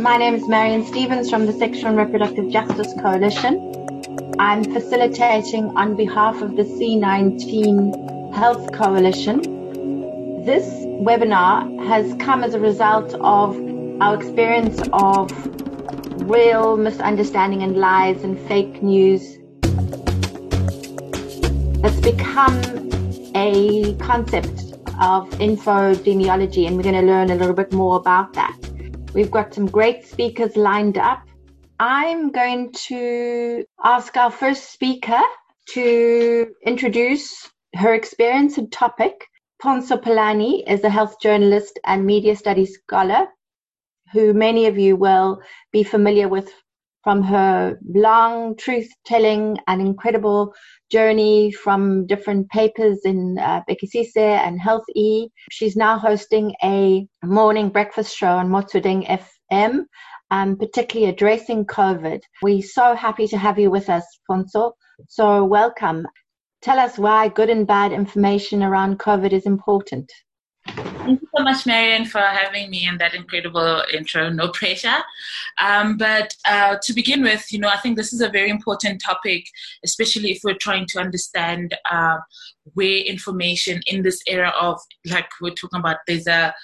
My name is Marion Stevens from the Sexual and Reproductive Justice Coalition. I'm facilitating on behalf of the C19 Health Coalition. This webinar has come as a result of our experience of real misunderstanding and lies and fake news that's become a concept of infodemiology, and we're going to learn a little bit more about that. We've got some great speakers lined up. I'm going to ask our first speaker to introduce her experience and topic. Pontsho Pilane is a health journalist and media studies scholar who many of you will be familiar with from her long truth telling and incredible journey from different papers in uh, Bhekisisa and Health E. She's now hosting a morning breakfast show on Motsweding FM, um, particularly addressing COVID. We're so happy to have you with us, Pontsho. So welcome. Tell us why good and bad information around COVID is important. Thank you so much, Marion, for having me and that incredible intro. No pressure. Um, but uh, to begin with, you know, I think this is a very important topic, especially if we're trying to understand uh, where information in this era of, like we're talking about, there's a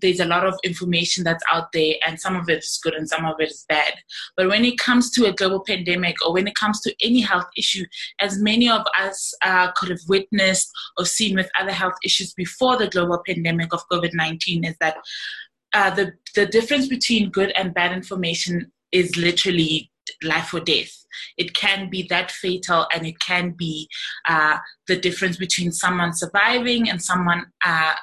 there's a lot of information that's out there, and some of it is good and some of it is bad. But when it comes to a global pandemic or when it comes to any health issue, as many of us uh, could have witnessed or seen with other health issues before the global pandemic of COVID 19, is that uh, the, the difference between good and bad information is literally life or death. It can be that fatal, and it can be uh, the difference between someone surviving and someone uh,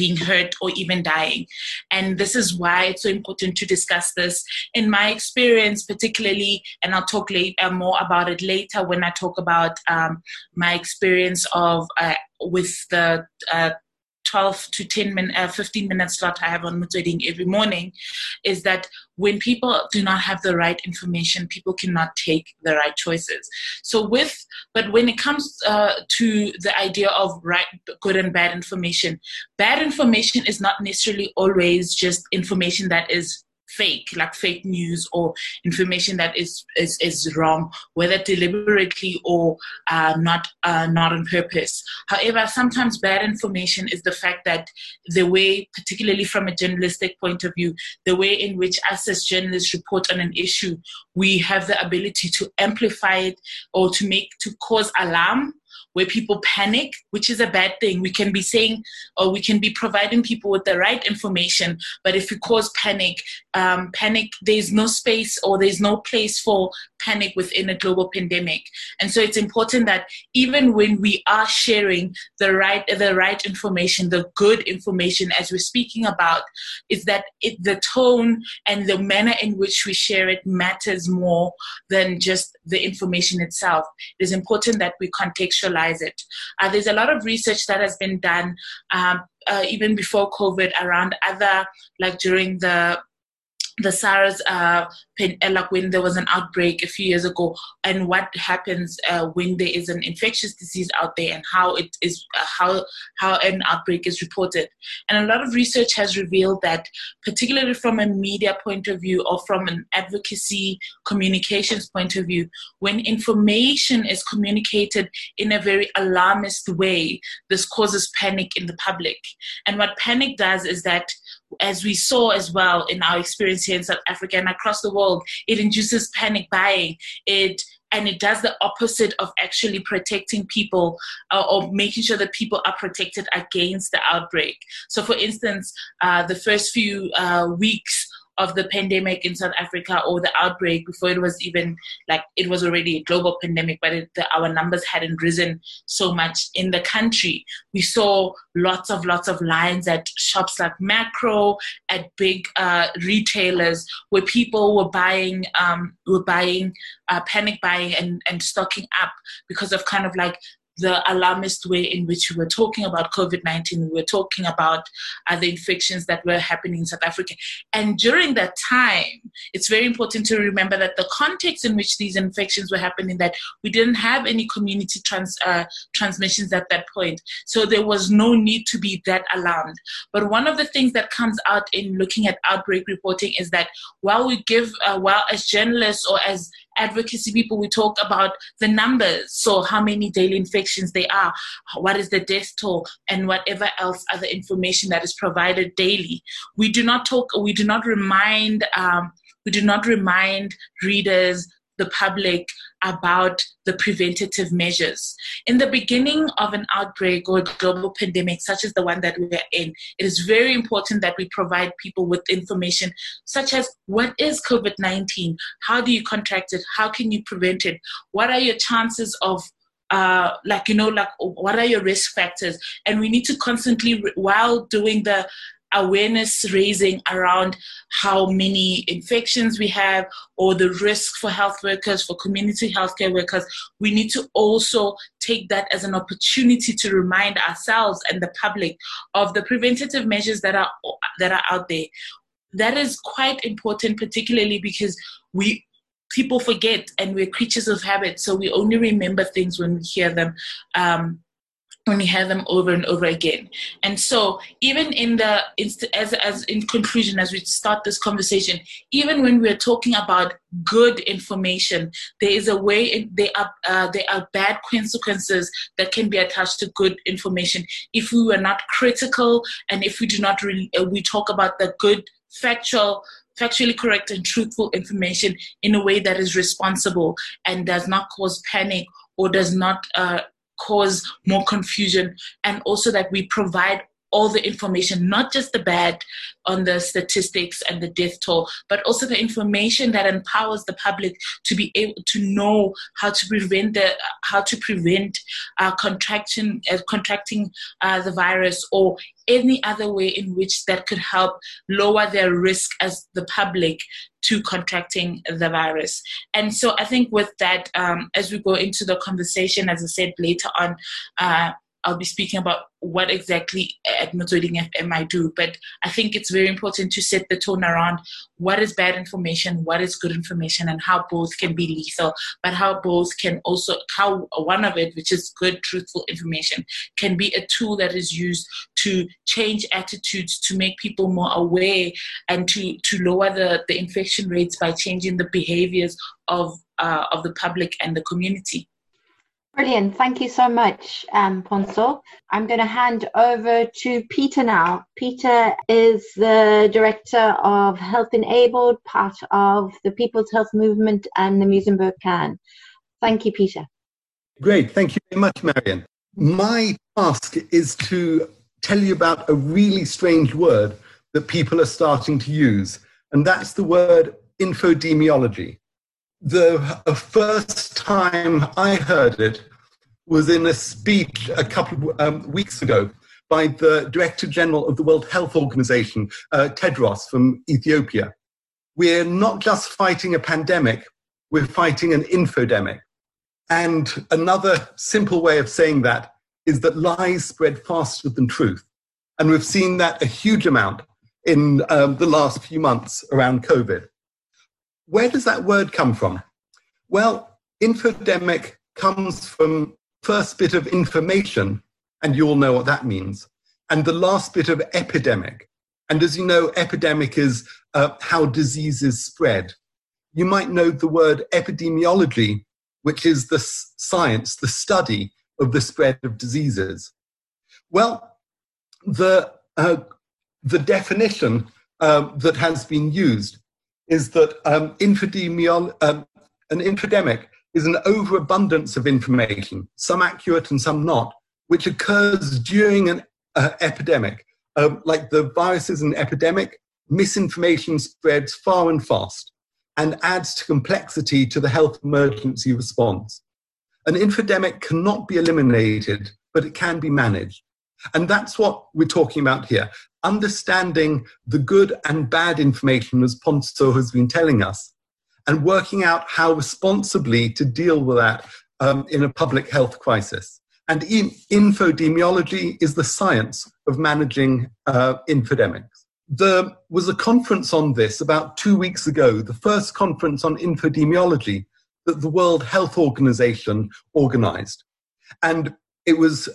being hurt or even dying. And this is why it's so important to discuss this. In my experience, particularly, and I'll talk later, uh, more about it later when I talk about um, my experience of uh, with the uh, 12 to 10 minute, uh, 15 minute slot I have on Motsweding every morning is that when people do not have the right information, people cannot take the right choices. So with, but when it comes uh, to the idea of right, good and bad information, bad information is not necessarily always just information that is fake, like fake news or information that is is, is wrong, whether deliberately or uh, not uh, not on purpose. However, sometimes bad information is the fact that the way, particularly from a journalistic point of view, the way in which us as journalists report on an issue, we have the ability to amplify it or to make to cause alarm where people panic, which is a bad thing. We can be saying or we can be providing people with the right information, but if we cause panic, um, panic, there's no space or there's no place for panic within a global pandemic. And so it's important that even when we are sharing the right the right information, the good information as we're speaking about, is that it, the tone and the manner in which we share it matters more than just the information itself. It is important that we contextualize it. Uh, there's a lot of research that has been done um, uh, even before COVID around other, like during the the SARS, uh, when there was an outbreak a few years ago, and what happens uh, when there is an infectious disease out there, and how it is uh, how how an outbreak is reported. And a lot of research has revealed that, particularly from a media point of view or from an advocacy communications point of view, when information is communicated in a very alarmist way, this causes panic in the public. And what panic does is that as we saw as well in our experience here in South Africa and across the world, it induces panic buying. It and it does the opposite of actually protecting people uh, or making sure that people are protected against the outbreak. So, for instance, uh, the first few uh, weeks of the pandemic in South Africa or the outbreak before it was even like it was already a global pandemic, but it, the, our numbers hadn't risen so much in the country. We saw lots of lots of lines at shops like Makro, at big uh, retailers where people were buying um, were buying uh, panic buying and, and stocking up because of kind of like the alarmist way in which we were talking about COVID 19. We were talking about other infections that were happening in South Africa. And during that time, it's very important to remember that the context in which these infections were happening, that we didn't have any community trans, uh, transmissions at that point. So there was no need to be that alarmed. But one of the things that comes out in looking at outbreak reporting is that while we give, uh, while as journalists or as advocacy people, we talk about the numbers. So, how many daily infections there are, what is the death toll, and whatever else other information that is provided daily. We do not talk, we do not remind, um, we do not remind readers the public about the preventative measures. In the beginning of an outbreak or global pandemic, such as the one that we are in, it is very important that we provide people with information such as what is COVID 19? How do you contract it? How can you prevent it? What are your chances of uh, like you know like what are your risk factors and we need to constantly while doing the awareness raising around how many infections we have or the risk for health workers, for community healthcare workers, we need to also take that as an opportunity to remind ourselves and the public of the preventative measures that are that are out there. That is quite important, particularly because we people forget and we're creatures of habit, so we only remember things when we hear them. Um, when we hear them over and over again. And so, even in the as as in conclusion, as we start this conversation, even when we're talking about good information, there is a way there are uh, there are bad consequences that can be attached to good information if we were not critical and if we do not really uh, we talk about the good factual factually correct and truthful information in a way that is responsible and does not cause panic or does not uh, cause more confusion. And also that we provide all the information, not just the bad on the statistics and the death toll, but also the information that empowers the public to be able to know how to prevent the how to prevent uh, uh, contracting uh, the virus or any other way in which that could help lower their risk as the public to contracting the virus. And so I think with that, um, as we go into the conversation, as I said later on, uh, I'll be speaking about what exactly at Motsweding FM I do. But I think it's very important to set the tone around what is bad information, what is good information, and how both can be lethal, but how both can also, how one of it, which is good, truthful information, can be a tool that is used to change attitudes, to make people more aware, and to, to lower the, the infection rates by changing the behaviors of, uh, of the public and the community. Brilliant. Thank you so much, um, Pontsho. I'm going to hand over to Peter now. Peter is the Director of Health Enabled, part of the People's Health Movement and the Muizenberg CAN. Thank you, Peter. Great. Thank you very much, Marion. My task is to tell you about a really strange word that people are starting to use, and that's the word infodemiology the first time I heard it was in a speech a couple of um, weeks ago by the Director General of the World Health Organization, uh, Tedros from Ethiopia. We're not just fighting a pandemic, we're fighting an infodemic. And another simple way of saying that is that lies spread faster than truth. And we've seen that a huge amount in um, the last few months around COVID. Where does that word come from? Well, infodemic comes from first bit of information, and you all know what that means, and the last bit of epidemic. And as you know, epidemic is uh, how diseases spread. You might know the word epidemiology, which is the science, the study of the spread of diseases. Well, the, uh, the definition uh, that has been used is that um, um, an infodemic is an overabundance of information, some accurate and some not, which occurs during an uh, epidemic. Uh, like the virus is an epidemic, misinformation spreads far and fast and adds to complexity to the health emergency response. An infodemic cannot be eliminated, but it can be managed. And that's what we're talking about here understanding the good and bad information, as Pontsho has been telling us, and working out how responsibly to deal with that um, in a public health crisis. And in, infodemiology is the science of managing uh, infodemics. There was a conference on this about two weeks ago, the first conference on infodemiology that the World Health Organization organized. And it was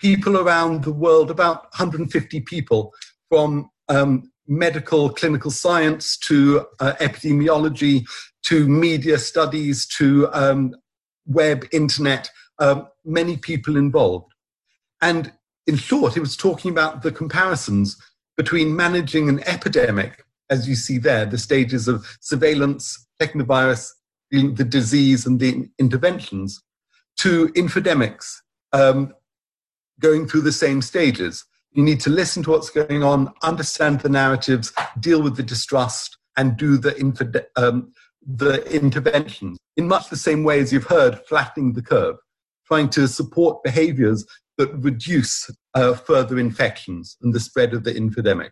people around the world, about 150 people from um, medical clinical science to uh, epidemiology to media studies to um, web, internet, um, many people involved. And in short, it was talking about the comparisons between managing an epidemic, as you see there, the stages of surveillance, checking the virus, the disease, and the interventions, to infodemics, um, going through the same stages. You need to listen to what's going on, understand the narratives, deal with the distrust, and do the, infode- um, the interventions in much the same way as you've heard, flattening the curve, trying to support behaviors that reduce uh, further infections and the spread of the infodemic.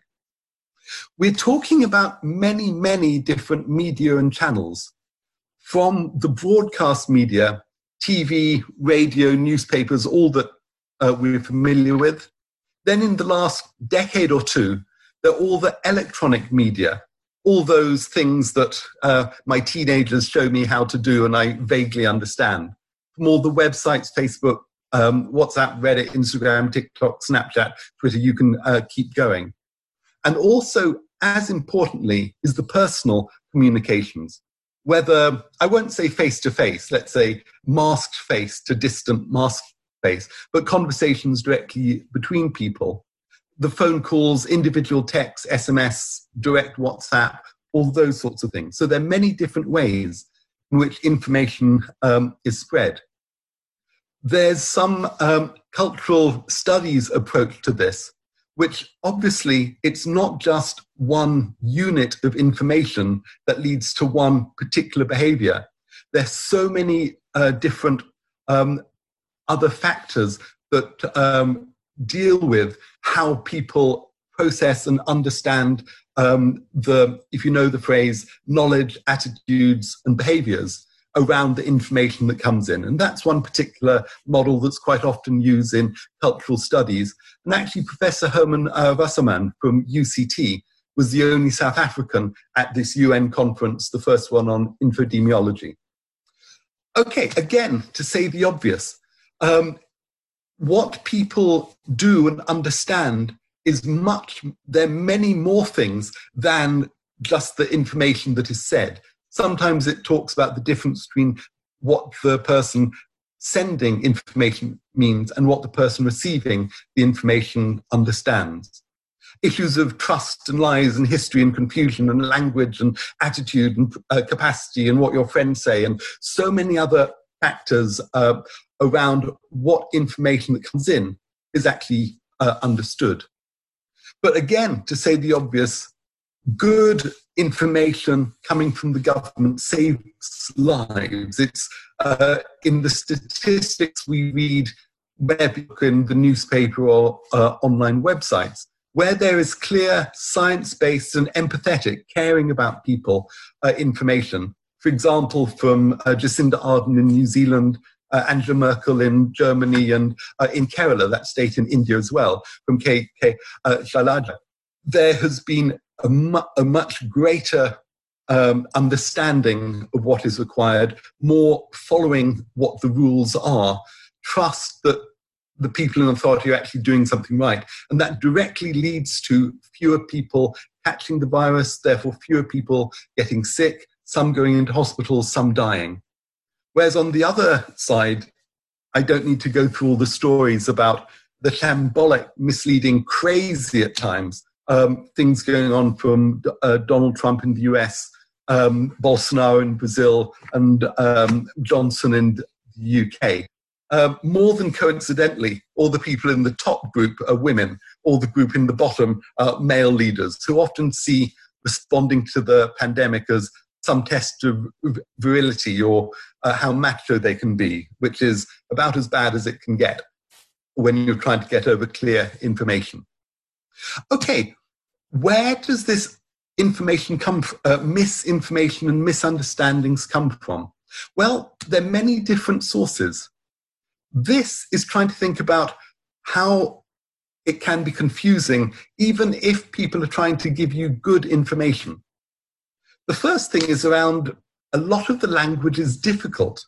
We're talking about many, many different media and channels, from the broadcast media, TV, radio, newspapers, all that uh, we're familiar with. Then in the last decade or two, there all the electronic media, all those things that uh, my teenagers show me how to do and I vaguely understand. From all the websites, Facebook, um, WhatsApp, Reddit, Instagram, TikTok, Snapchat, Twitter, you can uh, keep going. And also, as importantly, is the personal communications. Whether, I won't say face to face, let's say masked face to distant masked face, but conversations directly between people the phone calls, individual texts, SMS, direct WhatsApp, all those sorts of things. So there are many different ways in which information um, is spread. There's some um, cultural studies approach to this, which obviously it's not just one unit of information that leads to one particular behavior. There's so many uh, different um, other factors that um, deal with how people process and understand um, the, if you know the phrase, knowledge, attitudes, and behaviors around the information that comes in. And that's one particular model that's quite often used in cultural studies. And actually, Professor Herman uh, Wasserman from UCT was the only South African at this UN conference, the first one on infodemiology. Okay, again, to say the obvious, um, what people do and understand is much, there are many more things than just the information that is said. Sometimes it talks about the difference between what the person sending information means and what the person receiving the information understands. Issues of trust and lies and history and confusion and language and attitude and uh, capacity and what your friends say and so many other factors uh, around what information that comes in is actually uh, understood. But again, to say the obvious, good information coming from the government saves lives. It's uh, in the statistics we read, whether in the newspaper or uh, online websites, where there is clear science based and empathetic, caring about people uh, information. For example, from uh, Jacinda Ardern in New Zealand uh, Angela Merkel in Germany and uh, in Kerala, that state in India as well, from K. K uh, Shailaja. There has been a, mu- a much greater um, understanding of what is required, more following what the rules are, trust that the people in authority are actually doing something right. And that directly leads to fewer people catching the virus, therefore, fewer people getting sick, some going into hospitals, some dying. Whereas on the other side, I don't need to go through all the stories about the shambolic, misleading, crazy at times um, things going on from uh, Donald Trump in the US, um, Bolsonaro in Brazil, and um, Johnson in the UK. Um, more than coincidentally, all the people in the top group are women, all the group in the bottom are male leaders who often see responding to the pandemic as some test of virility or uh, how macho they can be, which is about as bad as it can get when you're trying to get over clear information. Okay, where does this information come from, uh, misinformation and misunderstandings come from? Well, there are many different sources. this is trying to think about how it can be confusing, even if people are trying to give you good information. The first thing is around a lot of the language is difficult.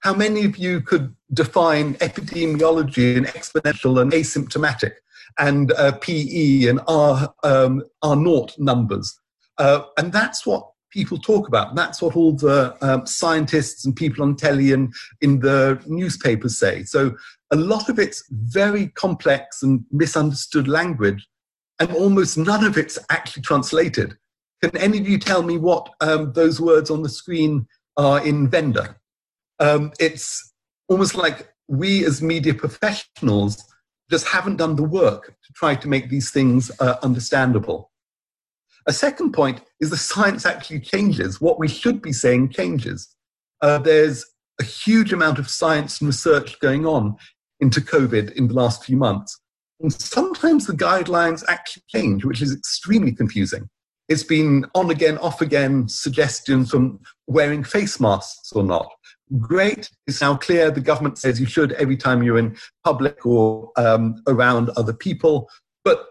How many of you could define epidemiology and exponential and asymptomatic and uh, PE and R, um, R naught numbers? Uh, and that's what people talk about. That's what all the um, scientists and people on telly and in the newspapers say. So a lot of it's very complex and misunderstood language, and almost none of it's actually translated. Can any of you tell me what um, those words on the screen are in Venda? Um, it's almost like we as media professionals just haven't done the work to try to make these things uh, understandable. A second point is the science actually changes. What we should be saying changes. Uh, there's a huge amount of science and research going on into COVID in the last few months. And sometimes the guidelines actually change, which is extremely confusing. It's been on again, off again suggestions from wearing face masks or not. Great, it's now clear the government says you should every time you're in public or um, around other people. But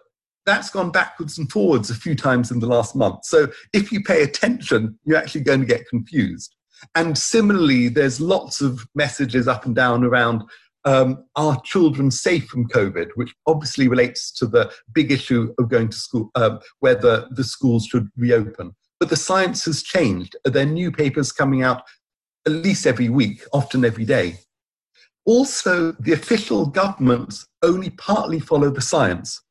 that's gone backwards and forwards a few times in the last month. So if you pay attention, you're actually going to get confused. And similarly, there's lots of messages up and down around um, are children safe from COVID, which obviously relates to the big issue of going to school, um, whether the schools should reopen. But the science has changed. There are new papers coming out at least every week, often every day. Also, the official governments only partly follow the science.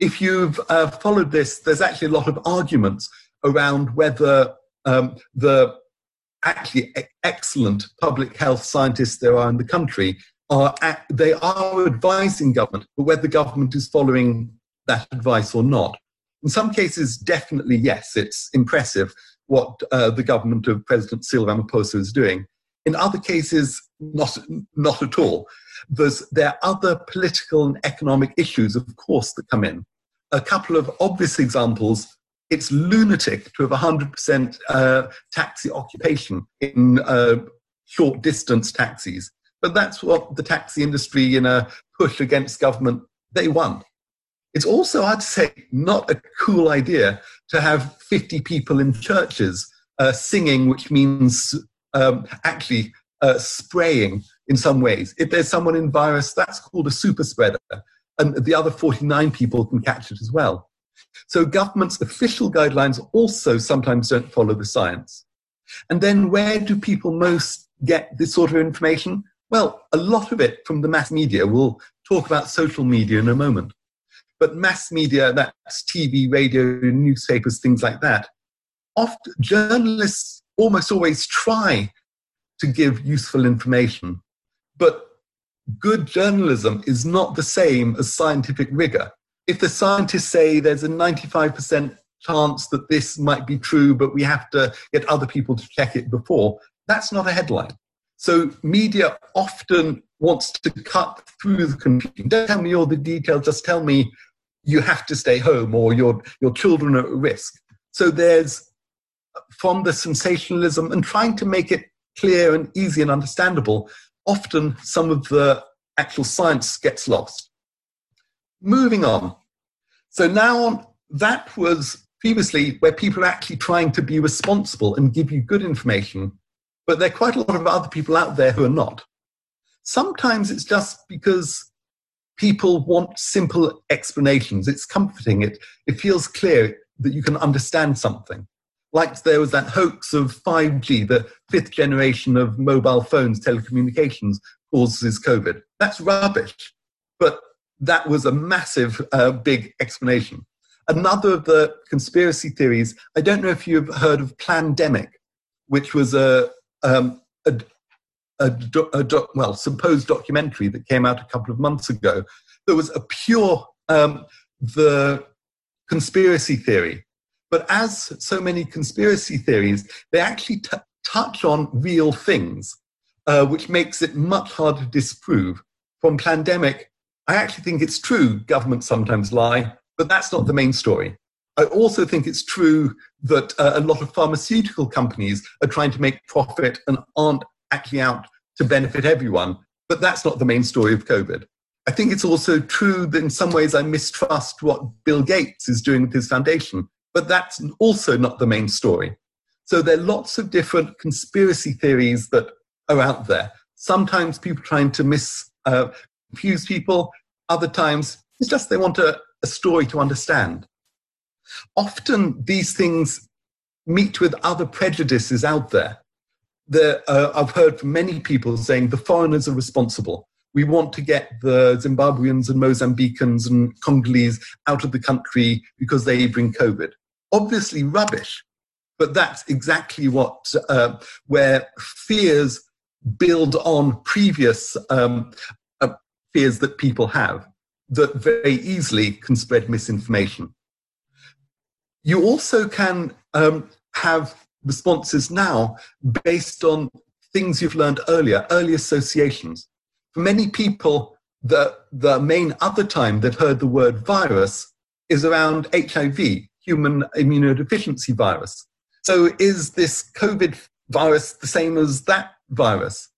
If you've uh, followed this, there's actually a lot of arguments around whether um, the actually excellent public health scientists there are in the country are they are advising government, but whether the government is following that advice or not. In some cases, definitely yes. It's impressive what uh, the government of President Cyril Ramaphosa is doing. In other cases, not not at all. There's, there are other political and economic issues, of course, that come in. A couple of obvious examples. It's lunatic to have 100% uh, taxi occupation in uh, short distance taxis. But that's what the taxi industry, in a push against government, they won. It's also, I'd say, not a cool idea to have 50 people in churches uh, singing, which means um, actually uh, spraying in some ways. If there's someone in virus, that's called a super spreader, and the other 49 people can catch it as well. So government's official guidelines also sometimes don't follow the science. And then where do people most get this sort of information? Well, a lot of it from the mass media. We'll talk about social media in a moment. But mass media, that's TV, radio, newspapers, things like that. Often, journalists almost always try to give useful information. But good journalism is not the same as scientific rigor. If the scientists say there's a 95% chance that this might be true, but we have to get other people to check it before, that's not a headline. So media often wants to cut through the confusion. Don't tell me all the details, just tell me you have to stay home or your, your children are at risk. So there's from the sensationalism and trying to make it clear and easy and understandable, often some of the actual science gets lost. Moving on. So now that was previously where people are actually trying to be responsible and give you good information but there are quite a lot of other people out there who are not. Sometimes it's just because people want simple explanations. It's comforting. It, it feels clear that you can understand something. Like there was that hoax of 5G, the fifth generation of mobile phones, telecommunications causes COVID. That's rubbish. But that was a massive, uh, big explanation. Another of the conspiracy theories, I don't know if you've heard of Plandemic, which was a, um, a, a, a well, supposed documentary that came out a couple of months ago that was a pure um, the conspiracy theory. But as so many conspiracy theories, they actually t- touch on real things, uh, which makes it much harder to disprove. From pandemic, I actually think it's true governments sometimes lie, but that's not the main story. I also think it's true that uh, a lot of pharmaceutical companies are trying to make profit and aren't actually out to benefit everyone. but that's not the main story of COVID. I think it's also true that in some ways I mistrust what Bill Gates is doing with his foundation, but that's also not the main story. So there are lots of different conspiracy theories that are out there. Sometimes people trying to mis uh, confuse people. Other times it's just they want a, a story to understand. Often these things meet with other prejudices out there. there uh, I've heard from many people saying the foreigners are responsible. We want to get the Zimbabweans and Mozambicans and Congolese out of the country because they bring COVID. Obviously, rubbish, but that's exactly what uh, where fears build on previous um, uh, fears that people have that very easily can spread misinformation. You also can um, have responses now based on things you've learned earlier, early associations. For many people, the, the main other time they've heard the word virus is around HIV, human immunodeficiency virus. So is this COVID virus the same as that virus?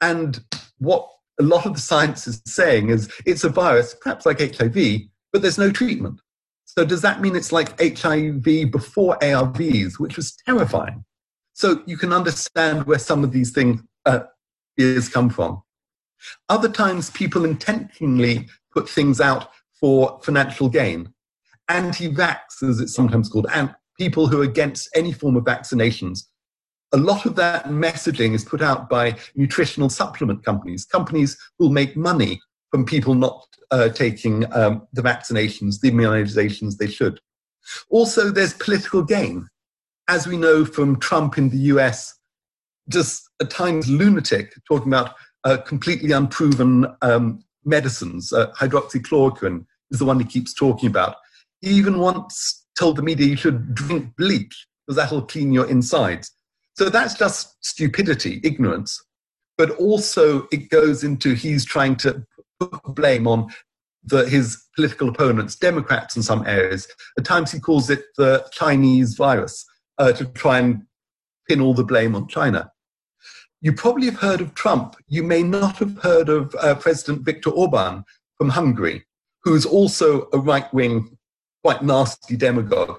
And what a lot of the science is saying is it's a virus, perhaps like HIV, but there's no treatment. So does that mean it's like HIV before ARVs, which was terrifying? So you can understand where some of these things uh, come from. Other times, people intentionally put things out for financial gain. Anti-vax, as it's sometimes called, and people who are against any form of vaccinations. A lot of that messaging is put out by nutritional supplement companies, companies who will make money from people not uh, taking um, the vaccinations, the immunizations they should. Also, there's political gain. As we know from Trump in the US, just at times lunatic, talking about uh, completely unproven um, medicines. Uh, hydroxychloroquine is the one he keeps talking about. He even once told the media you should drink bleach because that'll clean your insides. So that's just stupidity, ignorance. But also, it goes into he's trying to blame on the, his political opponents, Democrats in some areas. At times he calls it the Chinese virus uh, to try and pin all the blame on China. You probably have heard of Trump. You may not have heard of uh, President Viktor Orban from Hungary, who's also a right wing, quite nasty demagogue.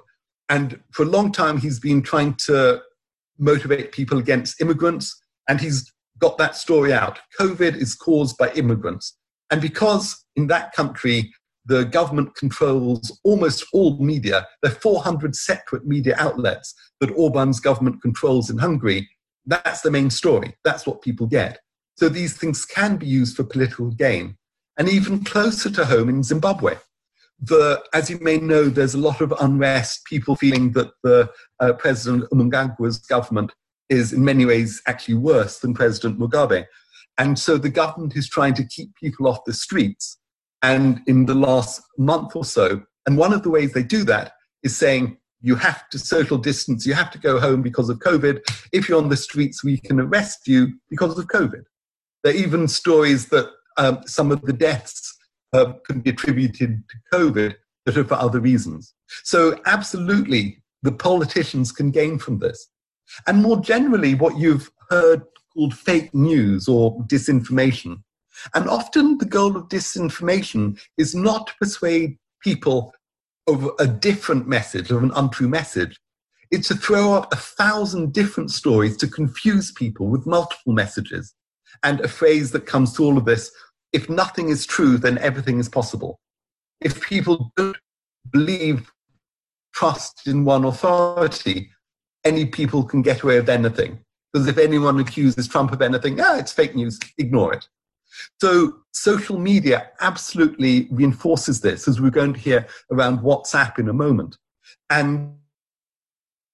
And for a long time, he's been trying to motivate people against immigrants, and he's got that story out. COVID is caused by immigrants. And because in that country, the government controls almost all media, there are 400 separate media outlets that Orban's government controls in Hungary. That's the main story. That's what people get. So these things can be used for political gain. And even closer to home in Zimbabwe, the, as you may know, there's a lot of unrest, people feeling that the uh, President Mnangagwa's government is in many ways actually worse than President Mugabe. And so the government is trying to keep people off the streets. And in the last month or so, and one of the ways they do that is saying you have to social distance, you have to go home because of COVID. If you're on the streets, we can arrest you because of COVID. There are even stories that um, some of the deaths uh, can be attributed to COVID that are for other reasons. So, absolutely, the politicians can gain from this. And more generally, what you've heard called fake news or disinformation. And often the goal of disinformation is not to persuade people of a different message, of an untrue message. It's to throw up a thousand different stories to confuse people with multiple messages. And a phrase that comes to all of this if nothing is true, then everything is possible. If people don't believe, trust in one authority, any people can get away with anything. Because if anyone accuses Trump of anything, ah, it's fake news, ignore it. So social media absolutely reinforces this, as we're going to hear around WhatsApp in a moment. And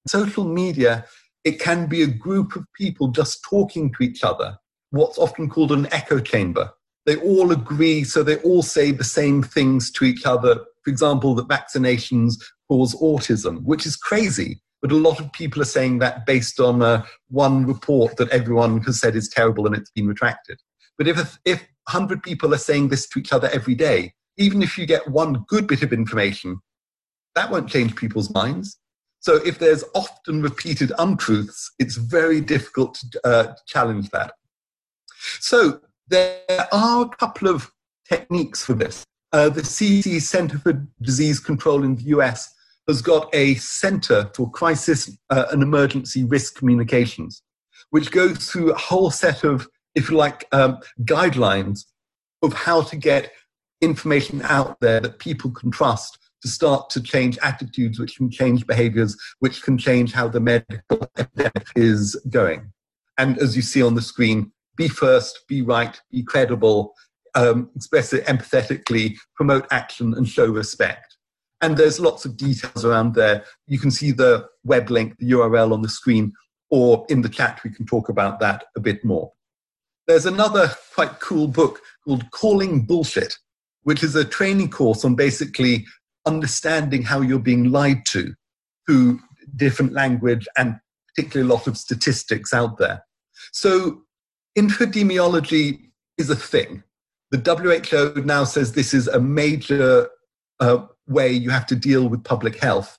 social media, it can be a group of people just talking to each other, what's often called an echo chamber. They all agree, so they all say the same things to each other. For example, that vaccinations cause autism, which is crazy but a lot of people are saying that based on uh, one report that everyone has said is terrible and it's been retracted. But if, if 100 people are saying this to each other every day, even if you get one good bit of information, that won't change people's minds. So if there's often repeated untruths, it's very difficult to uh, challenge that. So There are a couple of techniques for this. Uh, the CDC Center for Disease Control in the US has got a center for crisis uh, and emergency risk communications, which goes through a whole set of, if you like, um, guidelines of how to get information out there that people can trust to start to change attitudes, which can change behaviors, which can change how the medical epidemic is going. And as you see on the screen, be first, be right, be credible, um, express it empathetically, promote action, and show respect. And there's lots of details around there. You can see the web link, the URL on the screen, or in the chat, we can talk about that a bit more. There's another quite cool book called Calling Bullshit, which is a training course on basically understanding how you're being lied to through different language and particularly a lot of statistics out there. So, infodemiology is a thing. The WHO now says this is a major uh, way you have to deal with public health.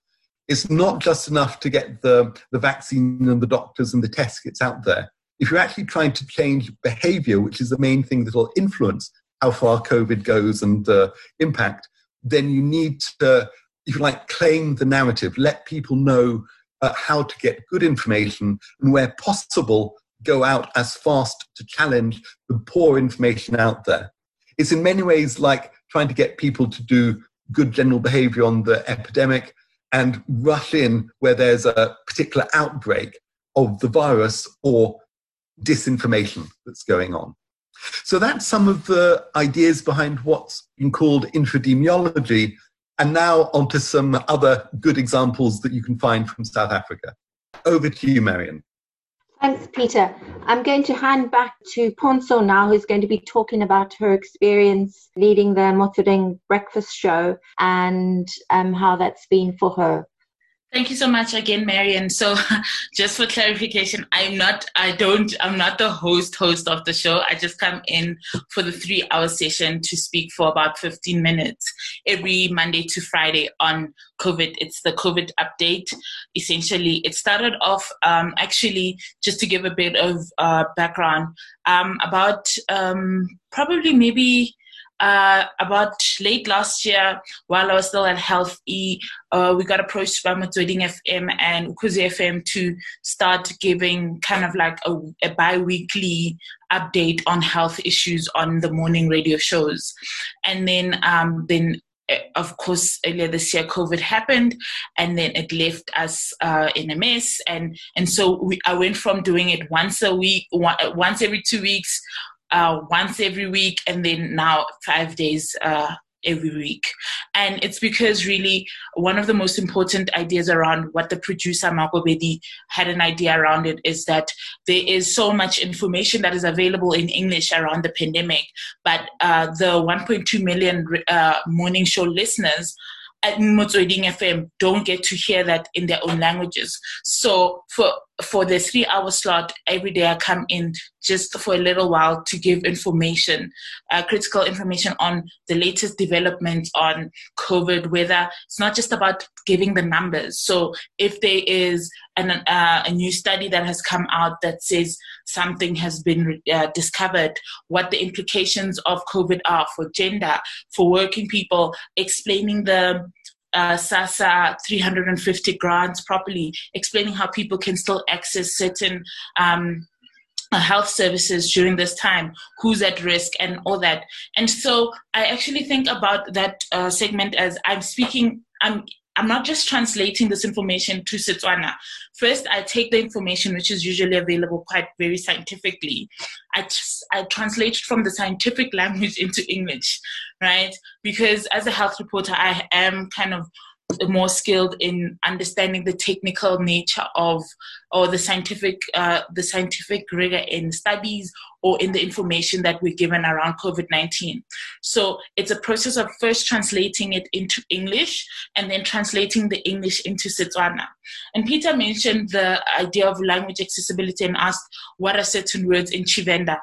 It's not just enough to get the, the vaccine and the doctors and the test kits out there. If you're actually trying to change behavior, which is the main thing that will influence how far COVID goes and uh, impact, then you need to, if you like, claim the narrative, let people know uh, how to get good information, and where possible, go out as fast to challenge the poor information out there. It's in many ways like trying to get people to do good general behavior on the epidemic and rush in where there's a particular outbreak of the virus or disinformation that's going on. So that's some of the ideas behind what's been called infodemiology. And now onto some other good examples that you can find from South Africa. Over to you, Marion. Thanks, Peter. I'm going to hand back to Pontsho now, who's going to be talking about her experience leading the Motsweding breakfast show and um, how that's been for her. Thank you so much again, Marion. So, just for clarification, I'm not, I don't, I'm not the host host of the show. I just come in for the three hour session to speak for about 15 minutes every Monday to Friday on COVID. It's the COVID update. Essentially, it started off um, actually just to give a bit of uh, background um, about um, probably maybe uh, about late last year, while I was still at Health E, uh, we got approached by Motsweding FM and Ukhozi FM to start giving kind of like a, a bi weekly update on health issues on the morning radio shows. And then, um, then eh, of course, earlier this year, COVID happened, and then it left us uh, in a mess. And and so we, I went from doing it once a week, once every two weeks, uh, once every week, and then now five days uh, every week. And it's because really one of the most important ideas around what the producer Marco Bedi had an idea around it is that there is so much information that is available in English around the pandemic, but uh, the 1.2 million uh, morning show listeners at Motsweding FM don't get to hear that in their own languages. So for for the three hour slot every day, I come in just for a little while to give information, uh, critical information on the latest developments on COVID. Whether it's not just about giving the numbers. So if there is an, uh, a new study that has come out that says something has been uh, discovered, what the implications of COVID are for gender, for working people, explaining the uh, SASSA 350 grants properly, explaining how people can still access certain um, uh, health services during this time, who's at risk, and all that. And so I actually think about that uh, segment as I'm speaking. I'm I'm not just translating this information to Setswana. First, I take the information, which is usually available quite very scientifically. I, I translate it from the scientific language into English, right? Because as a health reporter, I am kind of more skilled in understanding the technical nature of or the scientific uh, the scientific rigor in studies or in the information that we're given around COVID-19. So it's a process of first translating it into English and then translating the English into Setswana. And Peter mentioned the idea of language accessibility and asked what are certain words in Tshivenda.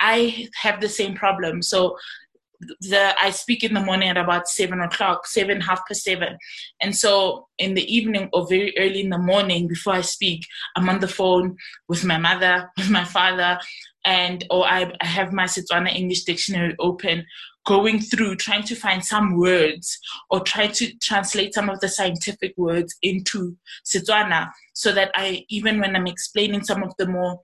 I have the same problem. So the I speak in the morning at about seven o'clock, seven half past seven, and so in the evening or very early in the morning before I speak, I'm on the phone with my mother, with my father, and or I, I have my Setswana English dictionary open, going through trying to find some words or try to translate some of the scientific words into Setswana so that I even when I'm explaining some of the more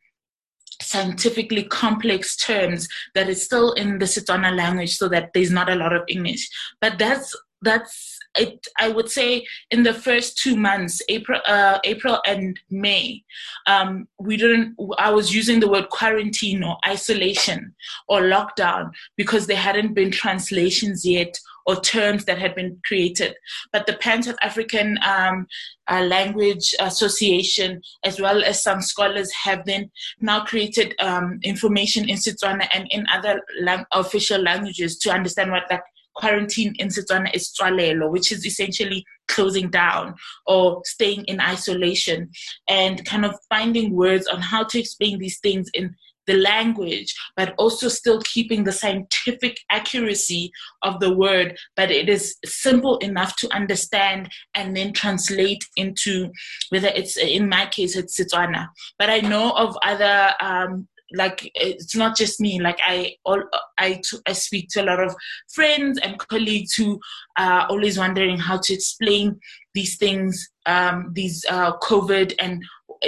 scientifically complex terms that is still in the Setswana language so that there's not a lot of English. But that's that's it, I would say in the first two months, April, uh, April and May, um, we didn't. I was using the word quarantine or isolation or lockdown because there hadn't been translations yet or terms that had been created. But the Pan South African um, uh, Language Association, as well as some scholars, have then now created um, information in Setswana and in other lang- official languages to understand what that quarantine in Setswana is tswalelo, which is essentially closing down or staying in isolation and kind of finding words on how to explain these things in the language, but also still keeping the scientific accuracy of the word, but it is simple enough to understand and then translate into whether it's in my case it's Setswana. But I know of other um, like it's not just me like i all I, I speak to a lot of friends and colleagues who are always wondering how to explain these things um, these uh, covid and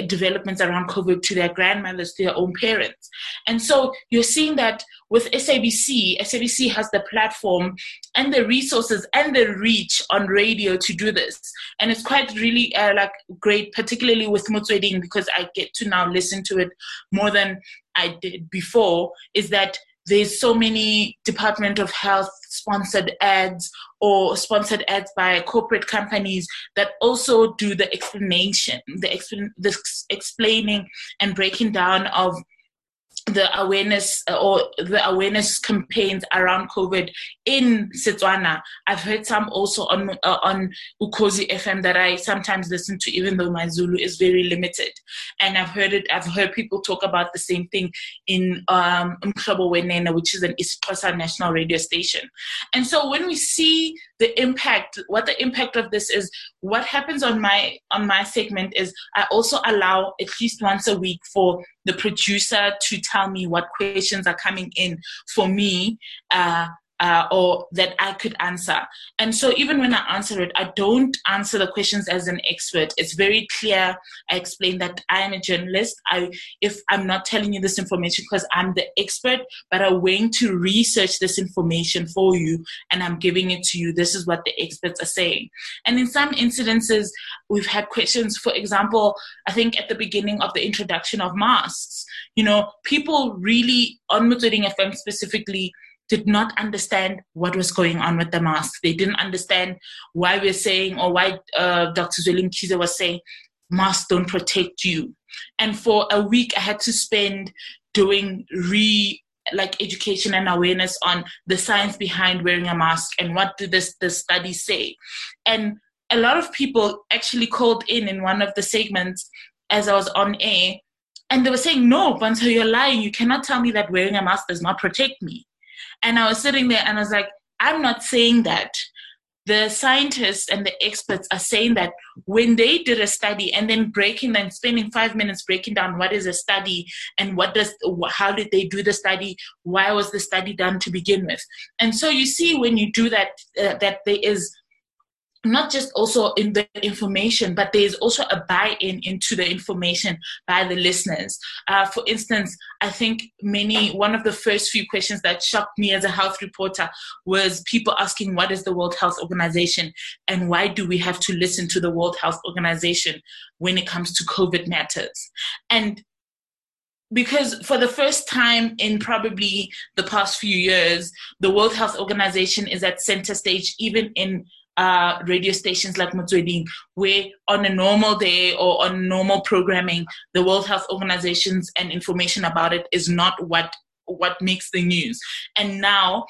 developments around covid to their grandmothers to their own parents. And so you're seeing that with sabc sabc has the platform and the resources and the reach on radio to do this. And it's quite really uh, like great particularly with motsweding because i get to now listen to it more than I did before is that there's so many Department of Health sponsored ads or sponsored ads by corporate companies that also do the explanation, the, expl- the explaining and breaking down of the awareness uh, or the awareness campaigns around COVID in Setswana. I've heard some also on uh, on Ukhozi FM that I sometimes listen to, even though my Zulu is very limited. And I've heard it. I've heard people talk about the same thing in um, Wenene, which is an isiXhosa national radio station. And so when we see the impact, what the impact of this is, what happens on my on my segment is I also allow at least once a week for the producer to tell me what questions are coming in for me uh, uh, or that I could answer. And so even when I answer it, I don't answer the questions as an expert. It's very clear. I explain that I am a journalist. I, if I'm not telling you this information because I'm the expert, but I'm willing to research this information for you and I'm giving it to you. This is what the experts are saying. And in some incidences, we've had questions. For example, I think at the beginning of the introduction of masks, you know, people really on Motsweding FM specifically did not understand what was going on with the mask. They didn't understand why we're saying or why uh, Dr. Zweli Mkhize was saying masks don't protect you. And for a week, I had to spend doing re like education and awareness on the science behind wearing a mask and what did this the study say. And a lot of people actually called in in one of the segments as I was on air, and they were saying, "No, Banto, you're lying. You cannot tell me that wearing a mask does not protect me." And I was sitting there and I was like, I'm not saying that. The scientists and the experts are saying that when they did a study and then breaking and spending five minutes breaking down what is a study and what does how did they do the study why was the study done to begin with and so you see when you do that uh, that there is not just also in the information, but there's also a buy-in into the information by the listeners. Uh, for instance, I think many one of the first few questions that shocked me as a health reporter was people asking, "What is the World Health Organization, and why do we have to listen to the World Health Organization when it comes to COVID matters?" And because for the first time in probably the past few years, the World Health Organization is at center stage, even in uh, radio stations like Motsweding, where on a normal day or on normal programming, the World Health Organizations and information about it is not what what makes the news. And now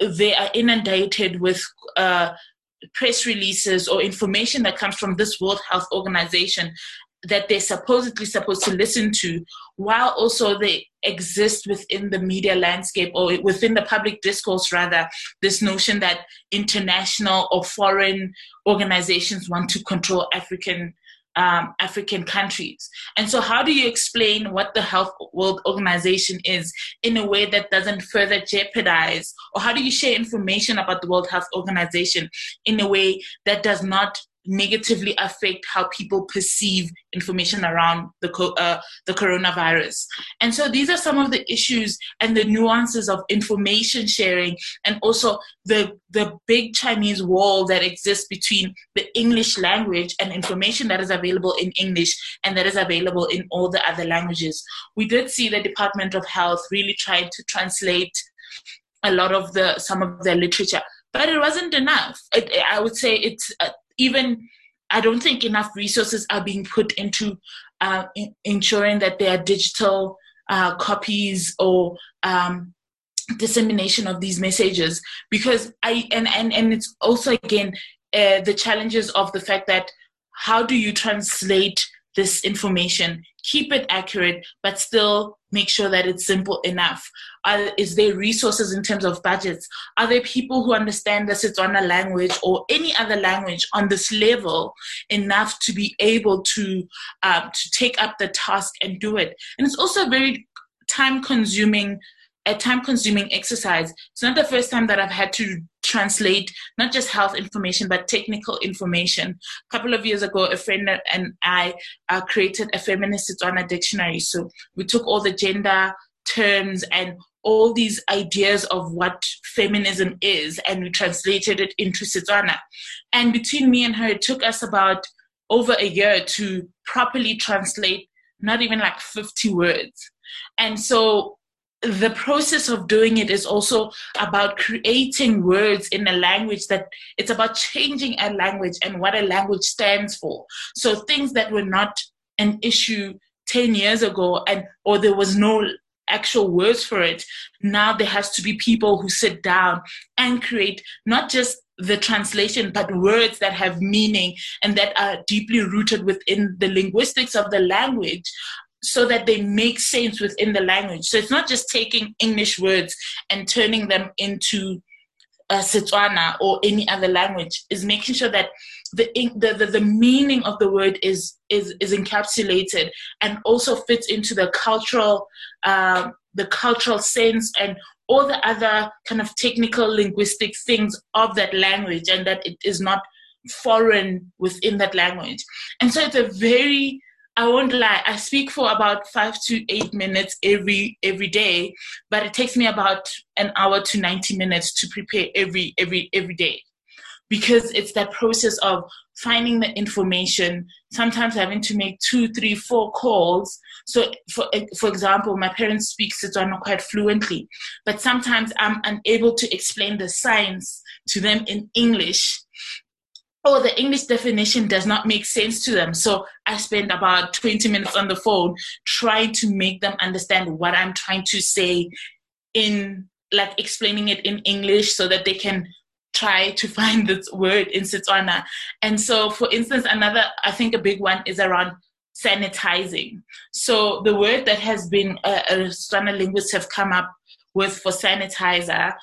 they are inundated with uh, press releases or information that comes from this World Health Organization that they're supposedly supposed to listen to, while also they exist within the media landscape or within the public discourse, rather, this notion that international or foreign organizations want to control African um, African countries. And so, how do you explain what the Health World Organization is in a way that doesn't further jeopardize, or how do you share information about the World Health Organization in a way that does not negatively affect how people perceive information around the uh, the coronavirus. And so these are some of the issues and the nuances of information sharing, and also the the big Chinese wall that exists between the English language and information that is available in English and that is available in all the other languages. We did see the Department of Health really trying to translate a lot of the some of their literature but it wasn't enough. It, I would say it's uh, even I don't think enough resources are being put into uh, in, ensuring that there are digital uh, copies or um, dissemination of these messages. Because I and and and it's also again uh, the challenges of the fact that how do you translate this information keep it accurate, but still make sure that it's simple enough? Are, is there resources in terms of budgets? Are there people who understand the Setswana language or any other language on this level enough to be able to um, to take up the task and do it? And it's also very time consuming a time consuming exercise. It's not the first time that I've had to translate not just health information but technical information. A couple of years ago, a friend and I uh, created a feminist Setswana dictionary. So we took all the gender terms and all these ideas of what feminism is and we translated it into Setswana. And between me and her, it took us about over a year to properly translate not even like 50 words. And so the process of doing it is also about creating words in a language that it's about changing a language and what a language stands for. So things that were not an issue 10 years ago and or there was no actual words for it now there has to be people who sit down and create not just the translation but words that have meaning and that are deeply rooted within the linguistics of the language so that they make sense within the language. So it's not just taking English words and turning them into uh, Setswana or any other language. Is making sure that the, the, the the meaning of the word is is is encapsulated and also fits into the cultural uh, the cultural sense and all the other kind of technical linguistic things of that language, and that it is not foreign within that language. And so it's a very I won't lie. I speak for about five to eight minutes every every day, but it takes me about an hour to ninety minutes to prepare every every every day, because it's that process of finding the information. Sometimes having to make two, three, four calls. So, for for example, my parents speak Setswana quite fluently, but sometimes I'm unable to explain the science to them in English or the English definition does not make sense to them. So I spend about 20 minutes on the phone trying to make them understand what I'm trying to say in like explaining it in English so that they can try to find this word in Setswana. And so for instance, another I think a big one is around sanitizing. So the word that has been uh, Setswana linguists have come up with for sanitizer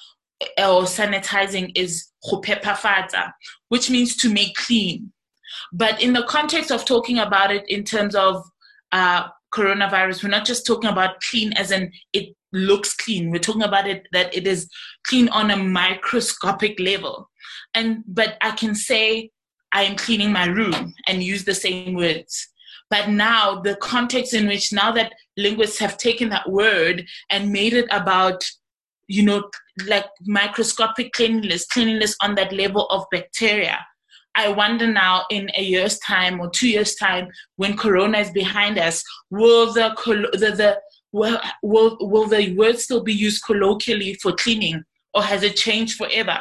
or sanitizing is which means to make clean. But in the context of talking about it in terms of uh, coronavirus, we're not just talking about clean as in it looks clean. We're talking about it that it is clean on a microscopic level. And but I can say I am cleaning my room and use the same words. But now the context in which now that linguists have taken that word and made it about you know, like microscopic cleanliness, cleanliness on that level of bacteria. I wonder now in a year's time or two years' time, when Corona is behind us, will the the, the will, will the word still be used colloquially for cleaning, or has it changed forever?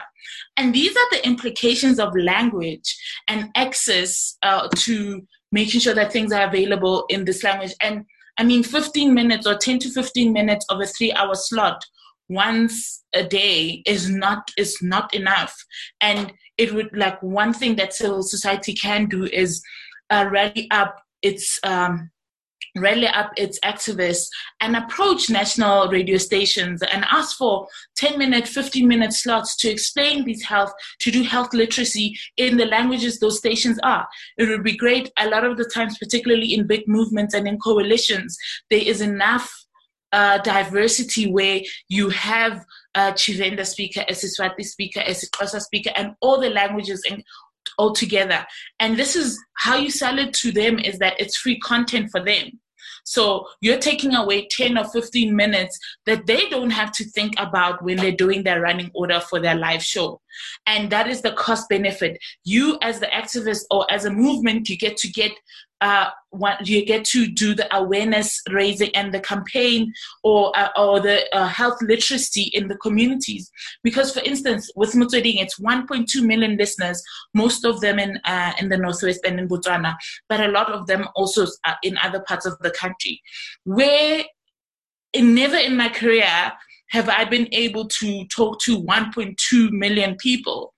And these are the implications of language and access uh, to making sure that things are available in this language. And I mean, 15 minutes or 10 to 15 minutes of a three-hour slot once a day is not is not enough. And it would like one thing that civil society can do is uh, rally up its um, rally up its activists and approach national radio stations and ask for 10 minute 15 minute slots to explain these health to do health literacy in the languages those stations are. It would be great. A lot of the times particularly in big movements and in coalitions there is enough uh, diversity where you have a Tshivenda speaker, a Siswati speaker, a Xhosa speaker, and all the languages in, all together. And this is how you sell it to them is that it's free content for them. So you're taking away 10 or 15 minutes that they don't have to think about when they're doing their running order for their live show. And that is the cost benefit. You, as the activist or as a movement, you get to get uh, what you get to do the awareness raising and the campaign or uh, or the uh, health literacy in the communities. Because, for instance, with Motsweding, it's 1.2 million listeners, most of them in uh, in the northwest and in Botswana, but a lot of them also in other parts of the country, where in, never in my career have I been able to talk to 1.2 million people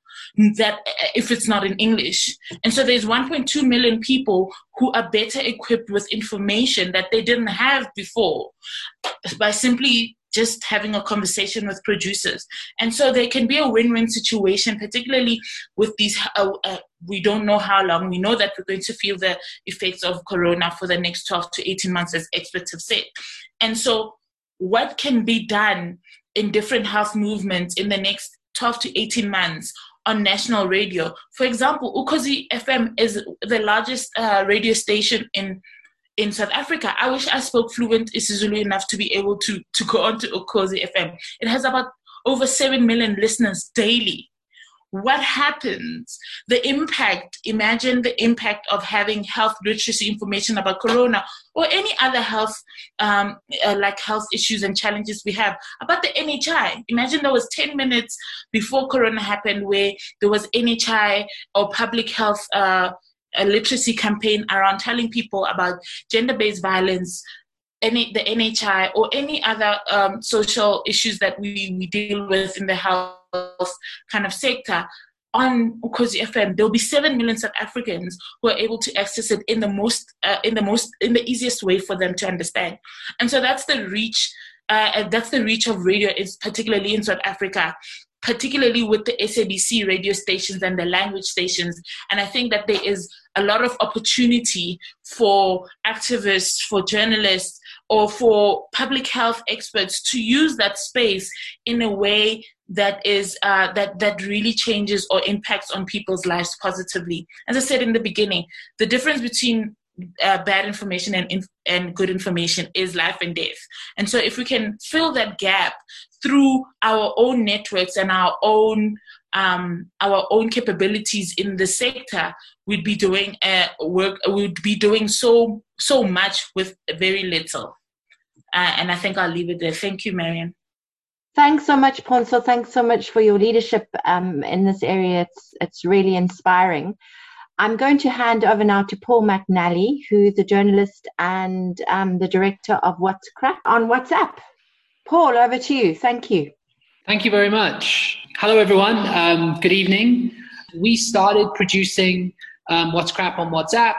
that if it's not in English. And so there's 1.2 million people who are better equipped with information that they didn't have before by simply just having a conversation with producers. And so there can be a win win situation, particularly with these. Uh, uh, we don't know how long. We know that we're going to feel the effects of corona for the next 12 to 18 months, as experts have said. And so, what can be done in different health movements in the next 12 to 18 months on national radio. For example, Ukhozi FM is the largest uh, radio station in in South Africa. I wish I spoke fluent isiZulu enough to be able to to go on to Ukhozi FM. It has about over 7 million listeners daily what happens, the impact, imagine the impact of having health literacy information about corona or any other health, um, uh, like health issues and challenges we have about the NHI. Imagine there was 10 minutes before corona happened where there was NHI or public health uh, literacy campaign around telling people about gender-based violence, any the NHI or any other um, social issues that we, we deal with in the health kind of sector on Ukhozi FM, there'll be seven million South Africans who are able to access it in the most, uh, in the most, in the easiest way for them to understand. And so that's the reach. Uh, that's the reach of radio, is particularly in South Africa, particularly with the SABC radio stations and the language stations. And I think that there is a lot of opportunity for activists, for journalists, or for public health experts to use that space in a way that is uh, that that really changes or impacts on people's lives positively. As I said in the beginning, the difference between uh, bad information and and good information is life and death. And so, if we can fill that gap through our own networks and our own um, our own capabilities in the sector, we'd be doing uh, work. We'd be doing so so much with very little. Uh, and I think I'll leave it there. Thank you, Marion. Thanks so much, Pontsho. Thanks so much for your leadership um, in this area. It's it's really inspiring. I'm going to hand over now to Paul McNally, who's a journalist and um, the director of What's Crap on WhatsApp. Paul, over to you. Thank you. Thank you very much. Hello, everyone. Um, good evening. We started producing um, What's Crap on WhatsApp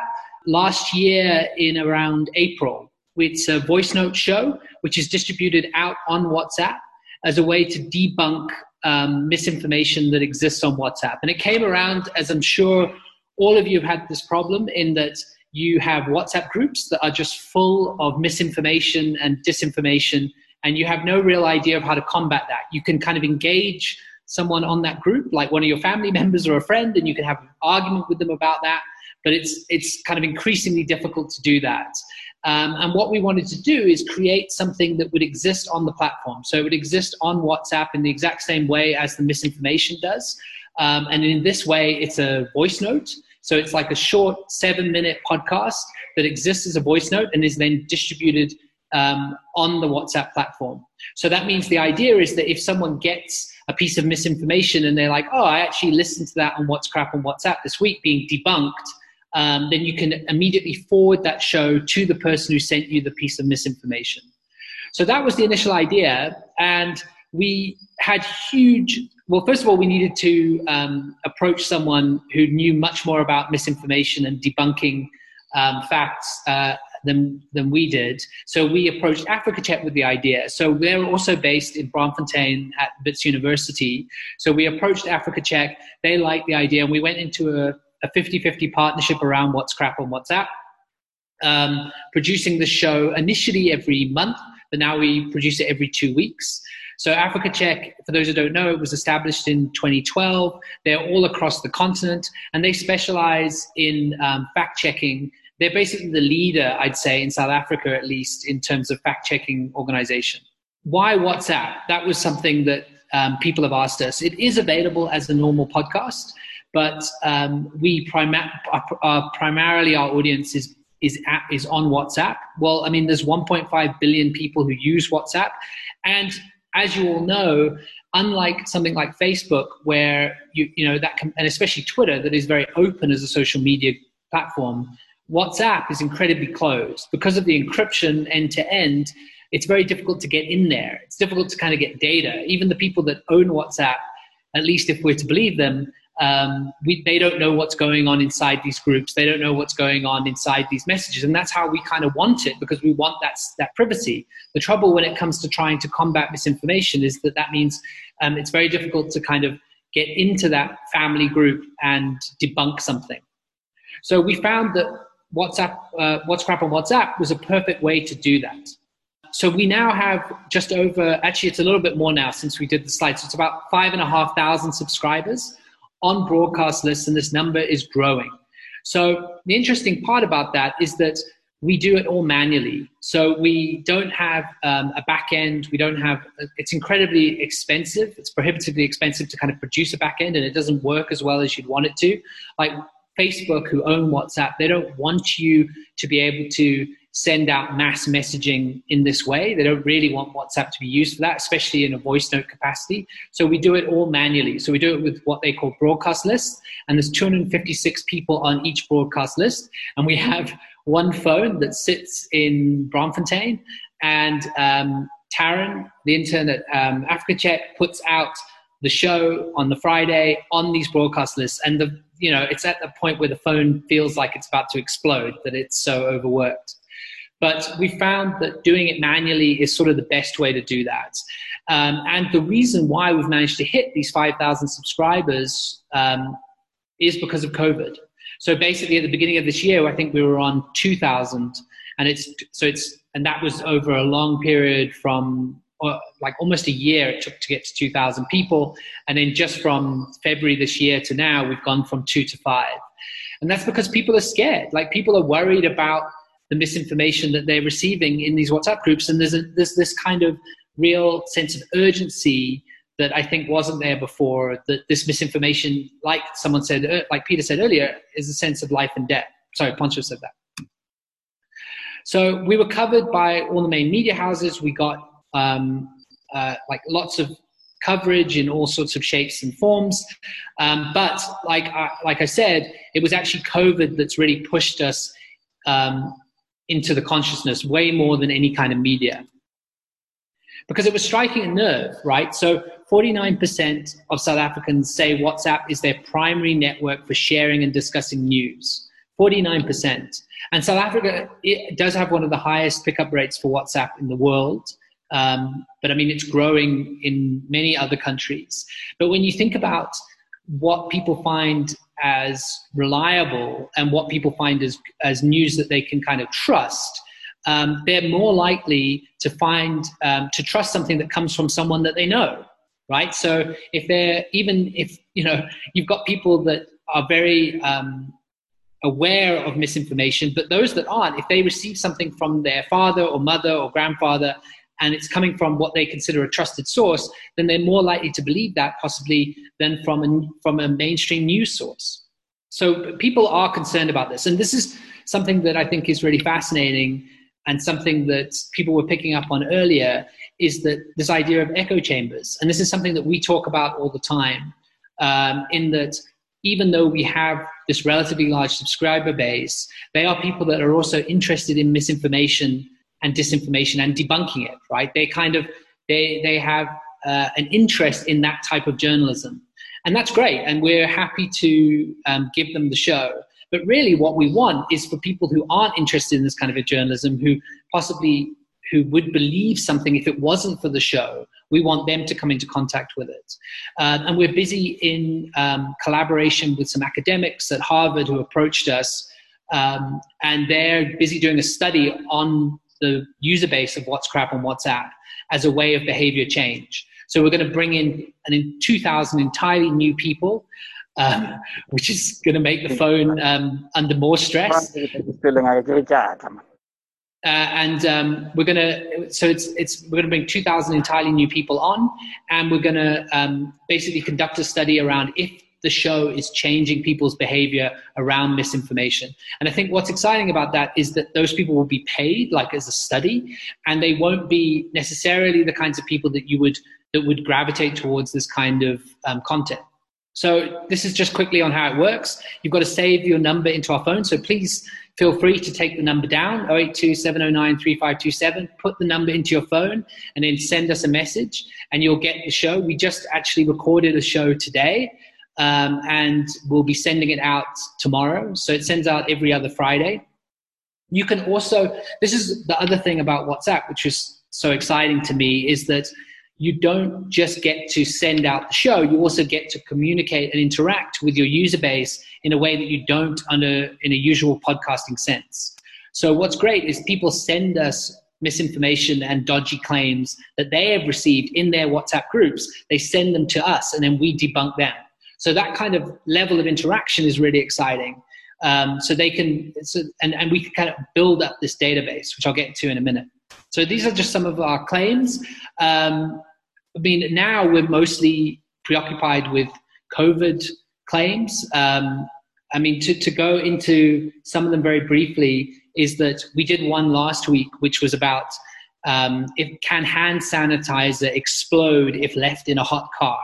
last year in around April. It's a voice note show which is distributed out on WhatsApp as a way to debunk um, misinformation that exists on WhatsApp. And it came around, as I'm sure all of you have had this problem, in that you have WhatsApp groups that are just full of misinformation and disinformation, and you have no real idea of how to combat that. You can kind of engage someone on that group, like one of your family members or a friend, and you can have an argument with them about that. But it's it's kind of increasingly difficult to do that. Um, and what we wanted to do is create something that would exist on the platform. So it would exist on WhatsApp in the exact same way as the misinformation does. Um, and in this way, it's a voice note. So it's like a short seven minute podcast that exists as a voice note and is then distributed um, on the WhatsApp platform. So that means the idea is that if someone gets a piece of misinformation and they're like, oh, I actually listened to that on What's Crap on WhatsApp this week being debunked um, then you can immediately forward that show to the person who sent you the piece of misinformation. So that was the initial idea. And we had huge, well, first of all, we needed to um, approach someone who knew much more about misinformation and debunking um, facts uh, than than we did. So we approached Africa Check with the idea. So they're also based in Braamfontein at Wits University. So we approached Africa Check. They liked the idea, and we went into a, a 50-50 partnership around What's Crap on WhatsApp, um, producing the show initially every month, but now we produce it every two weeks. So Africa Check, for those who don't know, it was established in 2012. They're all across the continent, and they specialize in um, fact checking. They're basically the leader, I'd say, in South Africa at least, in terms of fact checking organization. Why WhatsApp? That was something that um, people have asked us. It is available as a normal podcast, but um, we prima- uh, primarily our audience is is at, is on WhatsApp. Well, I mean, there's 1.5 billion people who use WhatsApp, and as you all know, unlike something like Facebook, where you you know that can, and especially Twitter, that is very open as a social media platform, WhatsApp is incredibly closed because of the encryption end to end. It's very difficult to get in there. It's difficult to kind of get data. Even the people that own WhatsApp, at least if we're to believe them, um, we, they don't know what's going on inside these groups. They don't know what's going on inside these messages. And that's how we kind of want it because we want that, that privacy. The trouble when it comes to trying to combat misinformation is that that means um, it's very difficult to kind of get into that family group and debunk something. So we found that WhatsApp, uh, What's Crap on WhatsApp was a perfect way to do that. So we now have just over, actually, it's a little bit more now since we did the slides. So it's about five and a half thousand subscribers on broadcast lists, and this number is growing. So the interesting part about that is that we do it all manually. So we don't have um, a back end. We don't have, it's incredibly expensive. It's prohibitively expensive to kind of produce a back end and it doesn't work as well as you'd want it to. Like Facebook, who own WhatsApp, they don't want you to be able to send out mass messaging in this way. They don't really want WhatsApp to be used for that, especially in a voice note capacity. So we do it all manually. So we do it with what they call broadcast lists, and there's 256 people on each broadcast list, and we have one phone that sits in Braamfontein, and um, Taryn, the intern at um, Africa Check, puts out the show on the Friday on these broadcast lists, and the you know it's at the point where the phone feels like it's about to explode that it's so overworked. But we found that doing it manually is sort of the best way to do that. Um, and the reason why we've managed to hit these 5,000 subscribers um, is because of COVID. So basically, at the beginning of this year, I think we were on 2,000, and it's so it's and that was over a long period from uh, like almost a year it took to get to 2,000 people, and then just from February this year to now, we've gone from two to five, and that's because people are scared. Like people are worried about the misinformation that they're receiving in these WhatsApp groups. And there's, a, there's this kind of real sense of urgency that I think wasn't there before. That this misinformation, like someone said, uh, like Peter said earlier, is a sense of life and death. Sorry, Pontsho said that. So we were covered by all the main media houses. We got um, uh, like lots of coverage in all sorts of shapes and forms. Um, but like I, like I said, it was actually COVID that's really pushed us um, into the consciousness way more than any kind of media. Because it was striking a nerve, right? So 49% of South Africans say WhatsApp is their primary network for sharing and discussing news. 49%. And South Africa does have one of the highest pickup rates for WhatsApp in the world. Um, but I mean, it's growing in many other countries. But when you think about what people find as reliable and what people find as, as news that they can kind of trust, um, they're more likely to find, um, to trust something that comes from someone that they know, right? So if they're, even if, you know, you've got people that are very um, aware of misinformation, but those that aren't, if they receive something from their father or mother or grandfather and it's coming from what they consider a trusted source, then they're more likely to believe that possibly than from a, from a mainstream news source. So people are concerned about this. And this is something that I think is really fascinating and something that people were picking up on earlier is that this idea of echo chambers. And this is something that we talk about all the time um, in that even though we have this relatively large subscriber base, they are people that are also interested in misinformation and disinformation and debunking it, right? They kind of, they, they have uh, an interest in that type of journalism. And that's great. And we're happy to um, give them the show. But really, what we want is for people who aren't interested in this kind of journalism, who possibly who would believe something if it wasn't for the show. We want them to come into contact with it. Uh, and we're busy in um, collaboration with some academics at Harvard who approached us, um, and they're busy doing a study on the user base of What's Crap on WhatsApp as a way of behavior change. So we're going to bring in an, 2,000 entirely new people, um, which is going to make the phone um, under more stress. Uh, and um, we're gonna so it's it's we're gonna bring 2,000 entirely new people on, and we're gonna um, basically conduct a study around if the show is changing people's behavior around misinformation. And I think what's exciting about that is that those people will be paid like as a study, and they won't be necessarily the kinds of people that you would that would gravitate towards this kind of um, content. So this is just quickly on how it works. You've got to save your number into our phone. So please feel free to take the number down 082 709 3527 put the number into your phone and then send us a message and you'll get the show we just actually recorded a show today um, and we'll be sending it out tomorrow so it sends out every other friday you can also this is the other thing about whatsapp which is so exciting to me is that you don't just get to send out the show, you also get to communicate and interact with your user base in a way that you don't under in a usual podcasting sense. So what's great is people send us misinformation and dodgy claims that they have received in their WhatsApp groups. They send them to us and then we debunk them. So that kind of level of interaction is really exciting. Um, so they can, so, and, and we can kind of build up this database, which I'll get to in a minute. So these are just some of our claims. Um, I mean, now we're mostly preoccupied with COVID claims. Um, I mean, to, to go into some of them very briefly, is that we did one last week, which was about um, if can hand sanitizer explode if left in a hot car?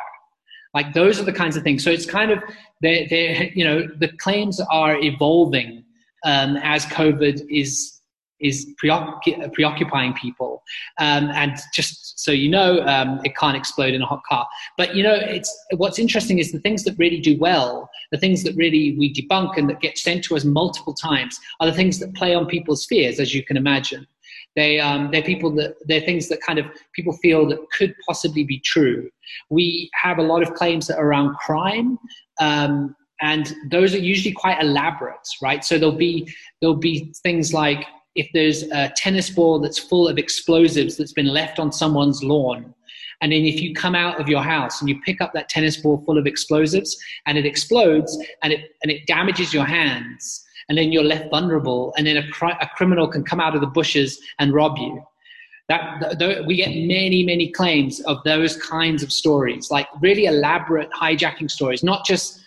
Like those are the kinds of things. So it's kind of they they you know the claims are evolving um, as COVID is is preoccup- preoccupying people. Um, and just so you know, um, it can't explode in a hot car. But you know, it's what's interesting is the things that really do well, the things that really we debunk and that get sent to us multiple times, are the things that play on people's fears, as you can imagine. They um, they're people that they're things that kind of people feel that could possibly be true. We have a lot of claims that are around crime. Um, and those are usually quite elaborate, right? So there'll be there'll be things like if there's a tennis ball that's full of explosives that's been left on someone's lawn, and then if you come out of your house and you pick up that tennis ball full of explosives and it explodes and it, and it damages your hands, and then you're left vulnerable, and then a, cri- a criminal can come out of the bushes and rob you. That, th- we get many, many claims of those kinds of stories, like really elaborate hijacking stories, not just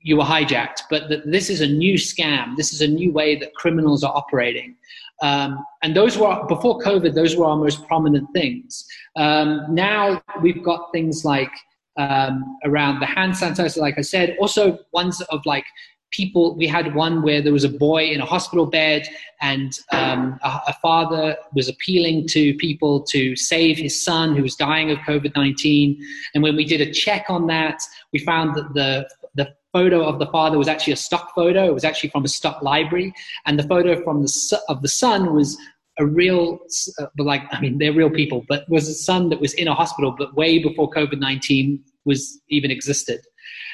you were hijacked, but that this is a new scam. This is a new way that criminals are operating. Um, and those were, before COVID, those were our most prominent things. Um, now we've got things like um, around the hand sanitizer, like I said, also ones of like people we had one where there was a boy in a hospital bed and um, a, a, father was appealing to people to save his son who was dying of covid-19 and when we did a check on that we found that the the photo of the father was actually a stock photo. It was actually from a stock library, and the photo from the of the son was a real, uh, like I mean, they're real people, but was a son that was in a hospital, but way before COVID nineteen was even existed.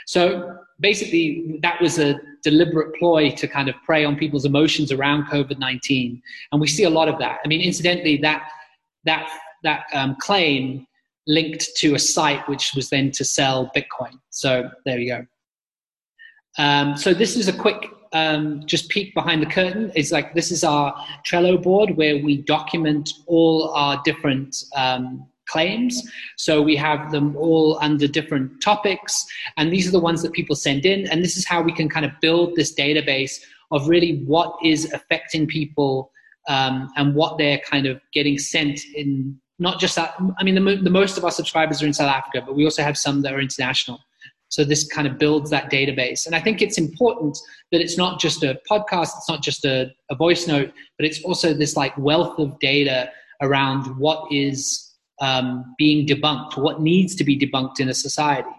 So basically, that was a deliberate ploy to kind of prey on people's emotions around COVID nineteen, and we see a lot of that. I mean, incidentally, that that that um, claim linked to a site which was then to sell Bitcoin. So there you go. Um, so this is a quick um, just peek behind the curtain. It's like this is our Trello board where we document all our different um, claims. So we have them all under different topics, and these are the ones that people send in. And this is how we can kind of build this database of really what is affecting people um, and what they're kind of getting sent in. Not just that. I mean, the, the most of our subscribers are in South Africa, but we also have some that are international. So this kind of builds that database. And I think it's important that it's not just a podcast, it's not just a, a voice note, but it's also this like wealth of data around what is um, being debunked, what needs to be debunked in a society.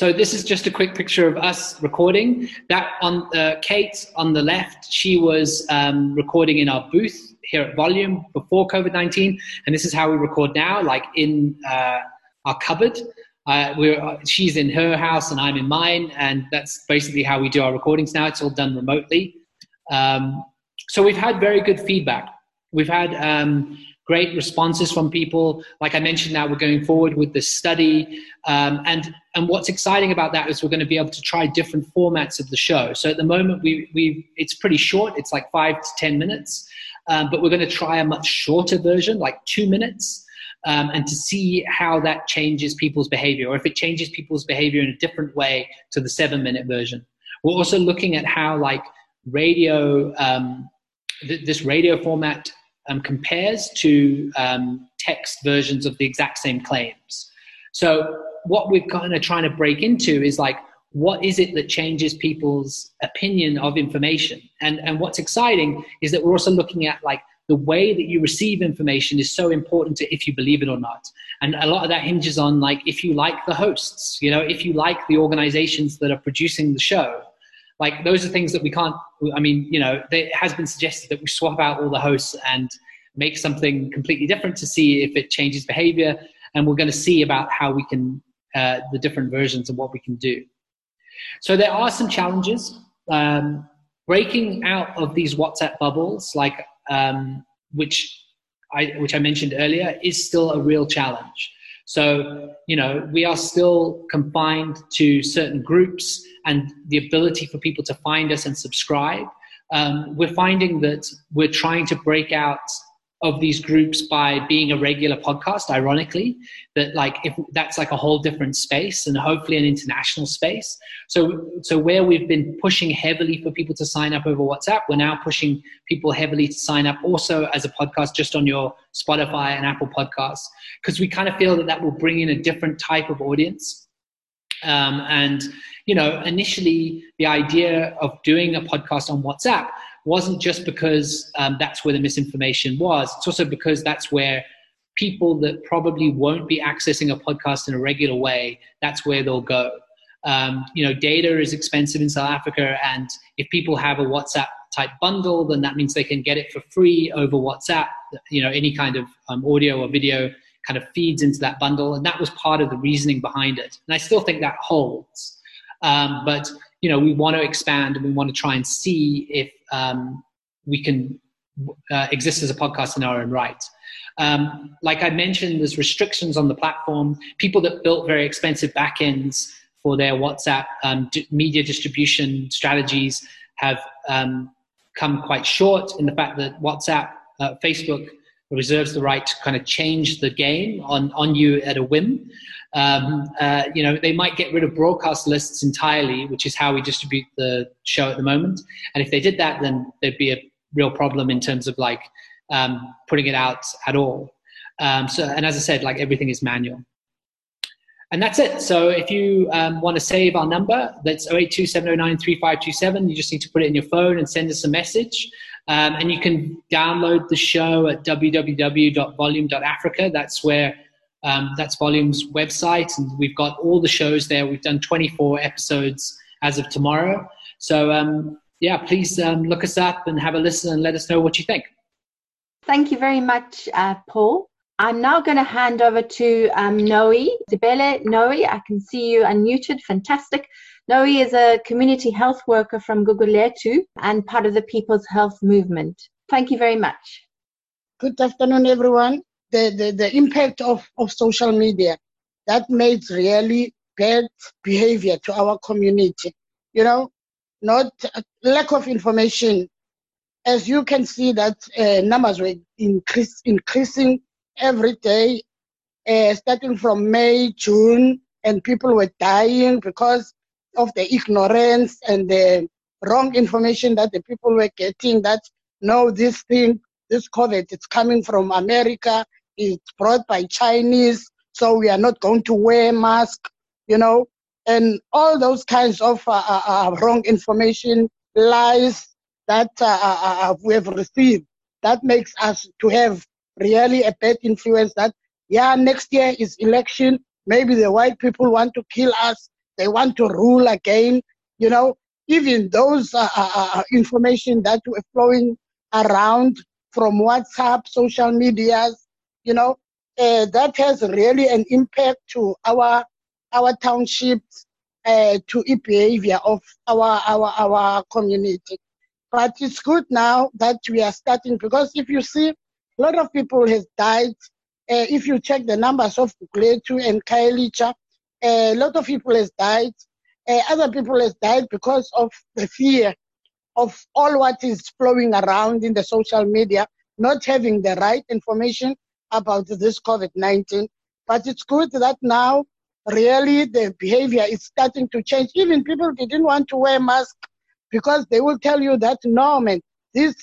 So this is just a quick picture of us recording. That on uh, Kate on the left, she was um, recording in our booth here at Volume before COVID nineteen, and this is how we record now, like in uh, our cupboard. Uh, we're, she's in her house and I'm in mine, and that's basically how we do our recordings now. It's all done remotely. Um, so we've had very good feedback. We've had um, great responses from people. Like I mentioned, now we're going forward with this study, um, and and what's exciting about that is we're going to be able to try different formats of the show. So at the moment, we we it's pretty short. It's like five to ten minutes, um, but we're going to try a much shorter version, like two minutes. Um, and to see how that changes people's behavior, or if it changes people's behavior in a different way to the seven minute version. We're also looking at how like radio, um, th- this radio format um, compares to um, text versions of the exact same claims. So what we're kind of trying to break into is like, what is it that changes people's opinion of information? And, and what's exciting is that we're also looking at like the way that you receive information is so important to if you believe it or not. And a lot of that hinges on like if you like the hosts, you know, if you like the organizations that are producing the show, like those are things that we can't i mean you know it has been suggested that we swap out all the hosts and make something completely different to see if it changes behavior. And we're going to see about how we can uh, the different versions of what we can do. So there are some challenges. Um, breaking out of these whatsapp bubbles like um, which I, which I mentioned earlier, is still a real challenge. So, you know, we are still confined to certain groups and the ability for people to find us and subscribe. Um, we're finding that we're trying to break out of these groups by being a regular podcast ironically that like if that's like a whole different space and hopefully an international space. So so where we've been pushing heavily for people to sign up over whatsapp we're now pushing people heavily to sign up also as a podcast just on your spotify and apple podcasts because we kind of feel that that will bring in a different type of audience. Um, and you know initially the idea of doing a podcast on whatsapp wasn't just because um, that's where the misinformation was. It's also because that's where people that probably won't be accessing a podcast in a regular way, that's where they'll go. Um, you know, data is expensive in South Africa, and if people have a WhatsApp type bundle, then that means they can get it for free over WhatsApp. You know, any kind of um, audio or video kind of feeds into that bundle, and that was part of the reasoning behind it. And I still think that holds. Um, but you know, we want to expand and we want to try and see if um, we can uh, exist as a podcast in our own right. Um, like I mentioned, there's restrictions on the platform. People that built very expensive backends for their WhatsApp um, d- media distribution strategies have um, come quite short in the fact that WhatsApp, uh, Facebook reserves the right to kind of change the game on, on you at a whim. Um, uh, you know, they might get rid of broadcast lists entirely, which is how we distribute the show at the moment. And if they did that, then there'd be a real problem in terms of like um, putting it out at all. Um, so, and as I said, like everything is manual. And that's it. So if you um, want to save our number, that's 082 3527 You just need to put it in your phone and send us a message. Um, and you can download the show at www.volume.africa. That's where um, that's Volume's website, and we've got all the shows there. We've done 24 episodes as of tomorrow. So, um, yeah, please um, look us up and have a listen and let us know what you think. Thank you very much, uh, Paul. I'm now going to hand over to um, Noe. Dibele, Noe, I can see you unmuted. Fantastic. Noe is a community health worker from Gugulethu and part of the People's Health Movement. Thank you very much. Good afternoon, everyone the, the, the impact of, of social media that made really bad behavior to our community. You know, not lack of information. As you can see, that uh, numbers were increase, increasing every day, uh, starting from May, June, and people were dying because of the ignorance and the wrong information that the people were getting. That no, this thing, this COVID, it's coming from America it's brought by Chinese, so we are not going to wear mask, you know, and all those kinds of uh, uh, uh wrong information, lies that uh, uh, uh, we have received. That makes us to have really a bad influence. That yeah, next year is election. Maybe the white people want to kill us. they want to rule again. You know, even those uh, uh, uh, uh information that were flowing around from WhatsApp, social medias, you know, uh, that has really an impact to our our townships, uh, to the behavior of our our our community. But it's good now that we are starting because if you see, a lot of people has died. Uh, if you check the numbers of Gugulethu and Khayelitsha, a lot of people has died. Uh, other people has died because of the fear of all what is flowing around in the social media, not having the right information about this COVID-19. But it's good that now really the behavior is starting to change. Even people didn't want to wear masks because they will tell you that no man, this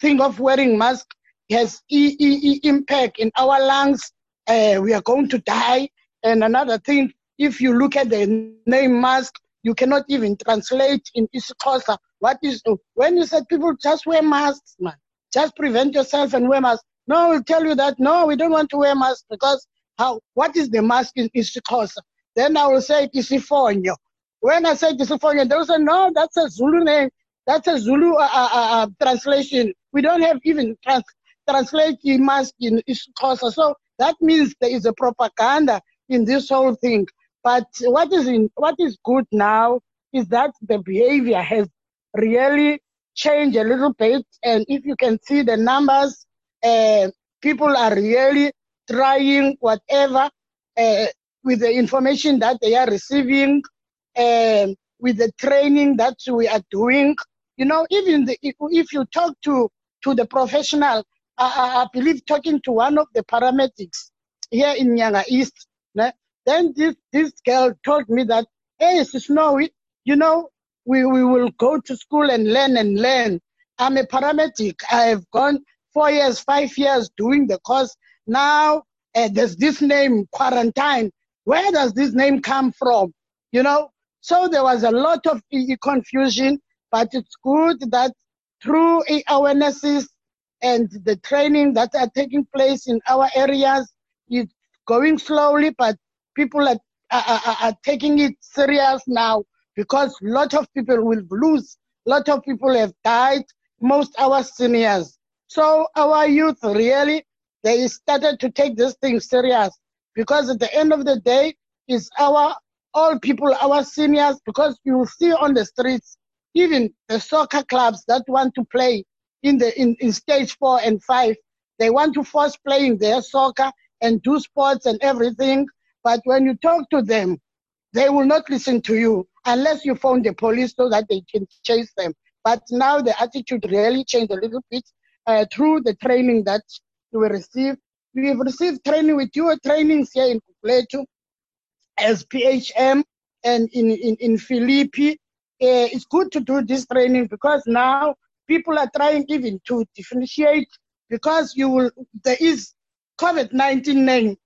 thing of wearing mask has e- e- impact in our lungs. Uh, we are going to die. And another thing, if you look at the name mask, you cannot even translate in isiXhosa. What is when you said people just wear masks, man, just prevent yourself and wear masks. No, we'll tell you that no, we don't want to wear masks because how? What is the mask in isiXhosa? Then I will say isifonyo. When I say isifonyo, they will say no, that's a Zulu name. That's a Zulu uh, uh, uh, uh translation. We don't have even trans- translate mask in isiXhosa. So that means there is a propaganda in this whole thing. But what is in, what is good now is that the behavior has really changed a little bit. And if you can see the numbers, uh, people are really trying whatever uh, with the information that they are receiving, uh, with the training that we are doing. You know, even the, if, if you talk to to the professional, I, I, believe talking to one of the paramedics here in Nyanga East, then this, this girl told me that, hey, Snowy, you know, we, we will go to school and learn and learn. I'm a paramedic. I have gone four years, five years doing the course. Now uh, there's this name, quarantine. Where does this name come from? You know? So there was a lot of confusion, but it's good that through awarenesses and the training that are taking place in our areas, is going slowly, but people are, are, are taking it serious now because a lot of people will lose. A lot of people have died, most our seniors. So our youth really, they started to take this thing serious because at the end of the day, it's our all people, our seniors, because you see on the streets, even the soccer clubs that want to play in the in, in stage four and five, they want to force playing their soccer and do sports and everything. But when you talk to them, they will not listen to you unless you phone the police so that they can chase them. But now the attitude really changed a little bit uh, through the training that we received. We have received training with your trainings here in Gugulethu as PHM and in, in, in Philippi. Uh, it's good to do this training because now people are trying even to differentiate because you will there is COVID-19 name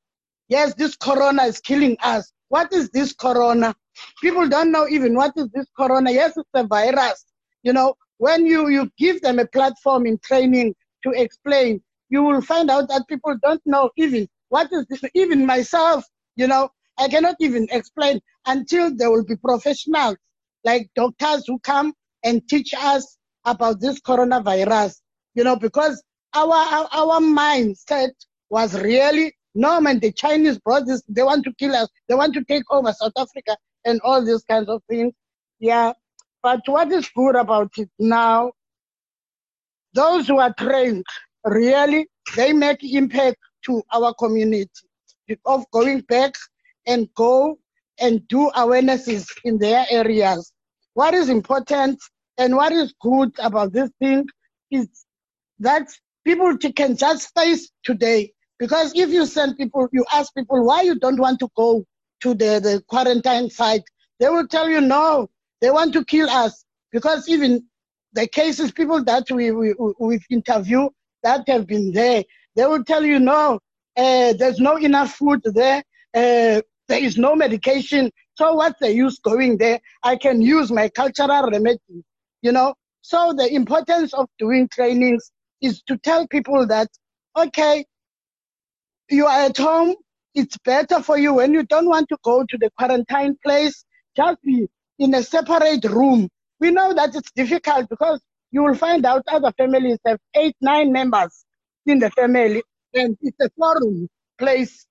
Yes, this corona is killing us. What is this corona? People don't know even what is this corona. Yes, it's a virus. You know, when you, you give them a platform in training to explain, you will find out that people don't know even what is this. Even myself, you know, I cannot even explain until there will be professionals like doctors who come and teach us about this coronavirus, you know, because our, our, our mindset was really no, man, the Chinese brought this. They want to kill us. They want to take over South Africa and all these kinds of things. Yeah. But what is good about it now, those who are trained, really, they make impact to our community of going back and go and do awarenesses in their areas. What is important and what is good about this thing is that people can just face today because if you send people, you ask people why you don't want to go to the, the quarantine site, they will tell you no, they want to kill us. Because even the cases, people that we, we, we've interviewed that have been there, they will tell you no, uh, there's no enough food there, uh, there is no medication. So what's the use going there? I can use my cultural remedies, you know. So the importance of doing trainings is to tell people that, okay, you are at home, it's better for you when you don't want to go to the quarantine place. just be in a separate room. We know that it's difficult because you will find out other families have eight, nine members in the family, and it's a forum place,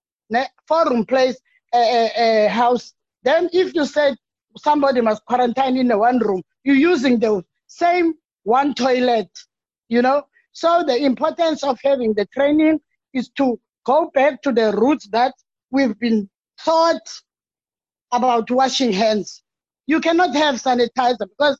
forum place uh, uh, house. Then if you said somebody must quarantine in the one room, you're using the same one toilet, you know. So the importance of having the training is to go back to the roots that we've been taught about washing hands. You cannot have sanitizer because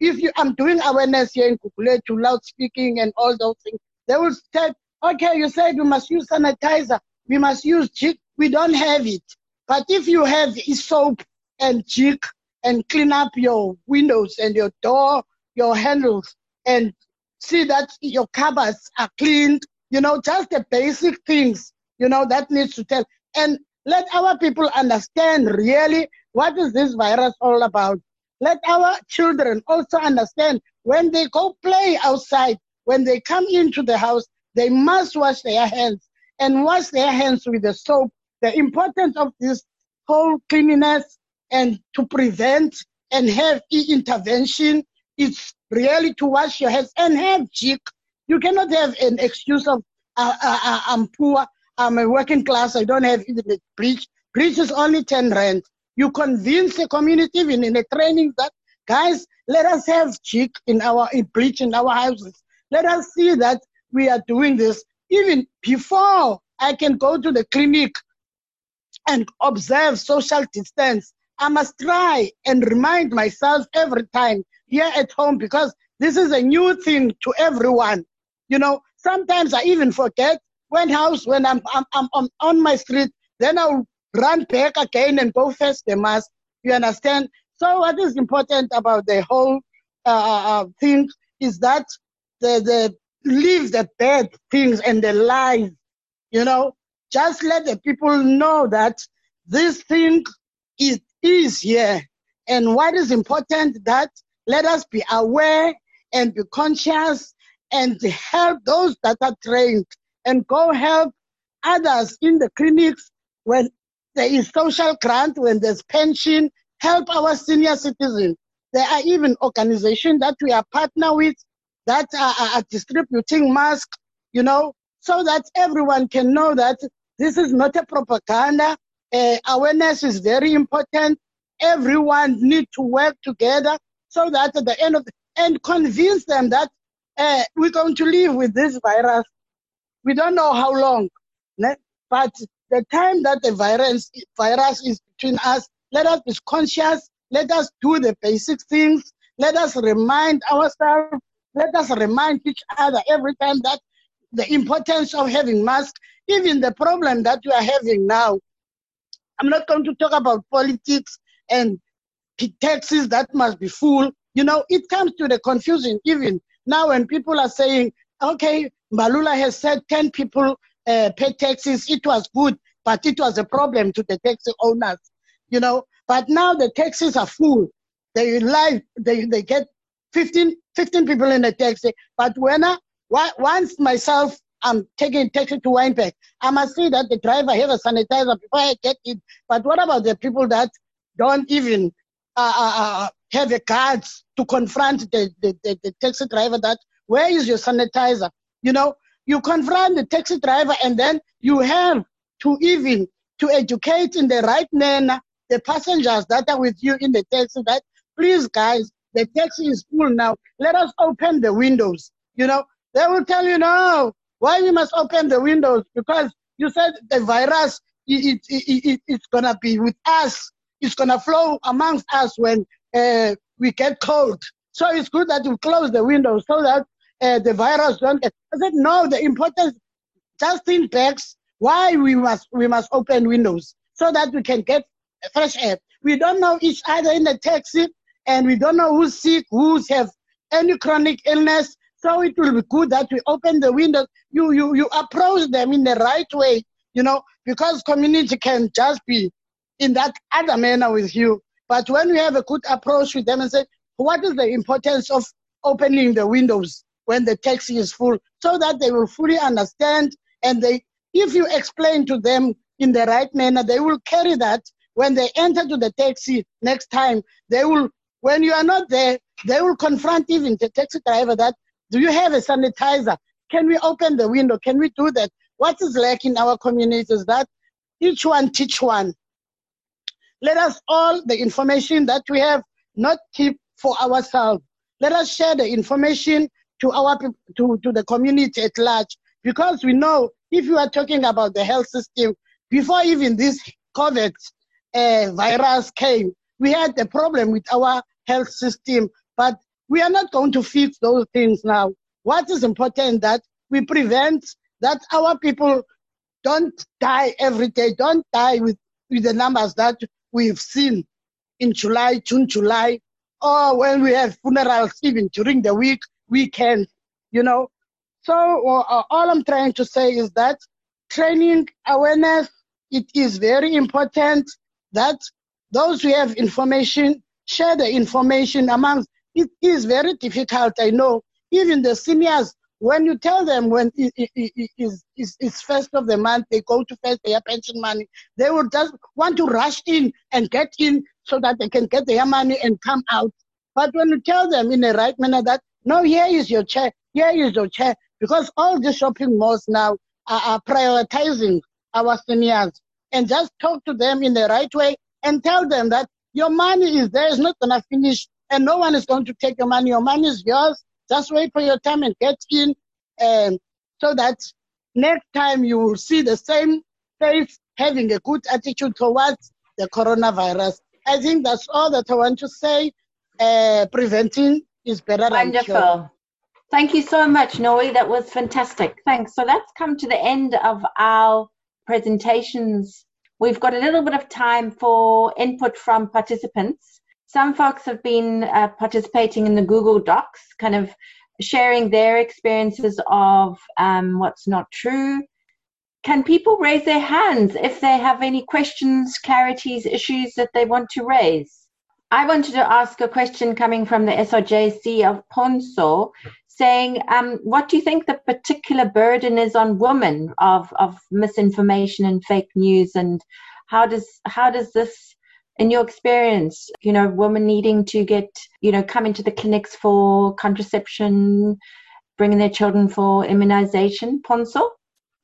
if you I'm doing awareness here in Gugulethu loudspeaking and all those things, they will say, okay, you said we must use sanitizer, we must use Jik. We don't have it. But if you have soap and Jik and clean up your windows and your door, your handles, and see that your cupboards are cleaned, you know, just the basic things, you know, that needs to tell. And let our people understand really what is this virus all about. Let our children also understand when they go play outside, when they come into the house, they must wash their hands and wash their hands with the soap. The importance of this whole cleanliness and to prevent and have intervention is really to wash your hands and have Jik. You cannot have an excuse of uh, uh, uh, I'm poor, I'm a working class, I don't have a bridge. Bridge is only 10 rand. You convince the community even in the training that guys, let us have Jik in our in bridge in our houses. Let us see that we are doing this even before I can go to the clinic and observe social distance. I must try and remind myself every time here at home because this is a new thing to everyone. You know, sometimes I even forget when house when I'm I'm, I'm, I'm on my street, then I'll run back again and go fetch the mask. You understand? So what is important about the whole uh, uh, uh, thing is that the the leave the bad things and the lies. You know, just let the people know that this thing is is here, and what is important that let us be aware and be conscious and help those that are trained and go help others in the clinics when there is social grant, when there's pension, help our senior citizens. There are even organizations that we are partner with that are, are distributing masks, you know, so that everyone can know that this is not a propaganda. Uh, awareness is very important. Everyone need to work together so that at the end of the, and convince them that uh, we're going to live with this virus. We don't know how long, but the time that the virus virus is between us, let us be conscious. Let us do the basic things. Let us remind ourselves. Let us remind each other every time that the importance of having masks, even the problem that we are having now. I'm not going to talk about politics and taxes that must be full. You know, it comes to the confusion even now when people are saying, okay, Mbalula has said 10 people uh, pay taxes. It was good, but it was a problem to the taxi owners, you know. But now the taxis are full. They live, they, they get 15, 15 people in the taxi. But when I, once myself, I'm taking taxi to Wynberg, I must see that the driver have a sanitizer before I get it. But what about the people that don't even uh, uh, uh have a card to confront the, the, the, the taxi driver that, where is your sanitizer? You know, you confront the taxi driver and then you have to even to educate in the right manner the passengers that are with you in the taxi that please guys the taxi is full now let us open the windows you know they will tell you no why we must open the windows because you said the virus it, it, it, it's gonna be with us it's gonna flow amongst us when uh, we get cold so it's good that you close the windows so that uh, the virus don't get. I said, no, the importance, just in bags, why we must, we must open windows so that we can get fresh air. We don't know each other in the taxi and we don't know who's sick, who's have any chronic illness. So it will be good that we open the windows. You, you, you approach them in the right way, you know, because community can just be in that other manner with you. But when we have a good approach with them and say, what is the importance of opening the windows? when the taxi is full so that they will fully understand and they if you explain to them in the right manner they will carry that when they enter to the taxi next time, they will, when you are not there, they will confront even the taxi driver that, do you have a sanitizer? Can we open the window? Can we do that? What is lacking in our communities that each one teach one. Let us all the information that we have not keep for ourselves. Let us share the information to our to, to the community at large because we know if you are talking about the health system before even this COVID uh, virus came, we had a problem with our health system, but we are not going to fix those things now. What is important that we prevent that our people don't die every day, don't die with, with the numbers that we've seen in July, June, July, or when we have funerals even during the week, weekend, you know. So uh, all I'm trying to say is that training awareness, it is very important that those who have information share the information amongst. It is very difficult, I know. Even the seniors when you tell them when it, it, it, it's, it's first of the month, they go to first their pension money, they will just want to rush in and get in so that they can get their money and come out. But when you tell them in the right manner that, no, here is your chair, here is your chair, because all the shopping malls now are, are prioritizing our seniors and just talk to them in the right way and tell them that your money is there, it's not going to finish, and no one is going to take your money. Your money is yours just wait for your time and get in, um, so that next time you will see the same face having a good attitude towards the coronavirus. I think that's all that I want to say. Uh, preventing is better Wonderful. Thank you so much, Noe. That was fantastic. Thanks. So let's come to the end of our presentations. We've got a little bit of time for input from participants some folks have been uh, participating in the Google Docs, kind of sharing their experiences of um, what's not true. Can people raise their hands if they have any questions, clarities, issues that they want to raise? I wanted to ask a question coming from the SRJC of Pontsho, saying, um, what do you think the particular burden is on women of, of misinformation and fake news, and how does how does this in your experience, you know, women needing to get, you know, come into the clinics for contraception, bringing their children for immunization, Pontsho?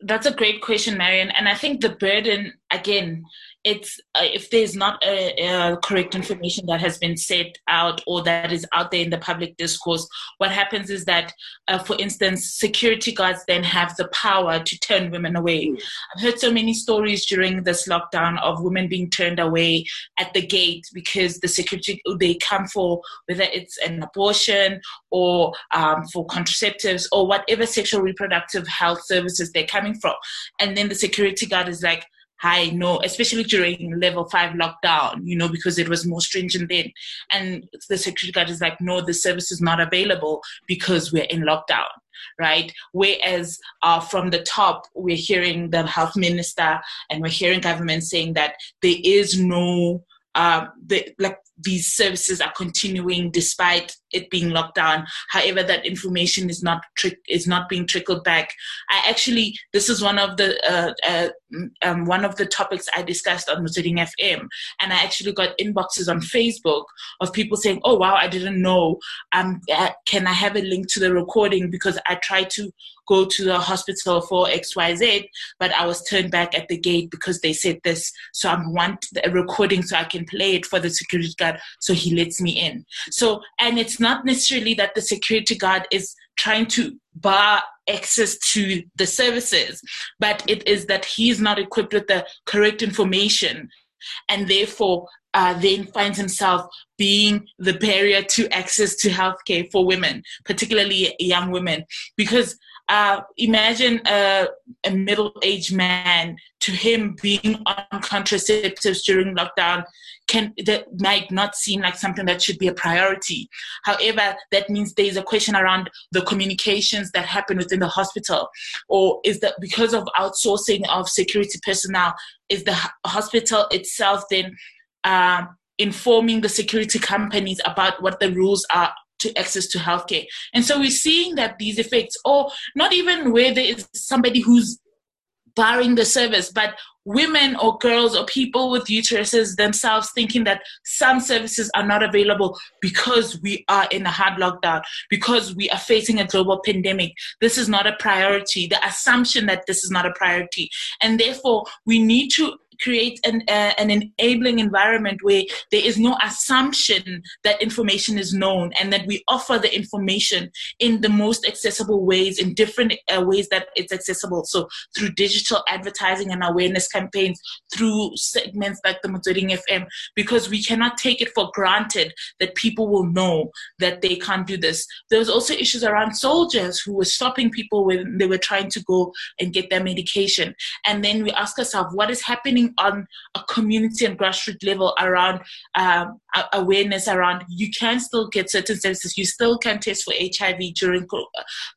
That's a great question, Marion. And I think the burden, again, it's uh, if there's not a, a, correct information that has been set out or that is out there in the public discourse, what happens is that, uh, for instance, security guards then have the power to turn women away. Mm. I've heard so many stories during this lockdown of women being turned away at the gate because the security they come for whether it's an abortion or um, for contraceptives or whatever sexual reproductive health services they're coming from, and then the security guard is like high no especially during level five lockdown you know because it was more stringent then. And the security guard is like no the service is not available because we're in lockdown right? Whereas uh, from the top we're hearing the health minister and we're hearing government saying that there is no um, the, like these services are continuing despite it being locked down. However, that information is not is not being trickled back. I actually this is one of the uh, uh, um, one of the topics I discussed on Motsweding FM, and I actually got inboxes on Facebook of people saying, "Oh wow, I didn't know. Um, uh, can I have a link to the recording because I tried to go to the hospital for XYZ, but I was turned back at the gate because they said this. So I want a recording so I can play it for the security guard so he lets me in. So, and it's not necessarily that the security guard is trying to bar access to the services, but it is that he's not equipped with the correct information and therefore uh, then finds himself being the barrier to access to healthcare for women, particularly young women, because uh, imagine a, a middle-aged man to him being on contraceptives during lockdown can that might not seem like something that should be a priority. However, that means there is a question around the communications that happen within the hospital, or is that because of outsourcing of security personnel, is the hospital itself then uh, informing the security companies about what the rules are to access to healthcare. And so we're seeing that these effects, or not even where there is somebody who's barring the service, but women or girls or people with uteruses themselves thinking that some services are not available because we are in a hard lockdown, because we are facing a global pandemic. This is not a priority. The assumption that this is not a priority. And therefore, we need to create an, uh, an enabling environment where there is no assumption that information is known and that we offer the information in the most accessible ways, in different uh, ways that it's accessible. So through digital advertising and awareness campaigns, through segments like the Motsweding FM, because we cannot take it for granted that people will know that they can't do this. There was also issues around soldiers who were stopping people when they were trying to go and get their medication. And then we ask ourselves, what is happening on a community and grassroots level around um, awareness around you can still get certain services. You still can test for HIV during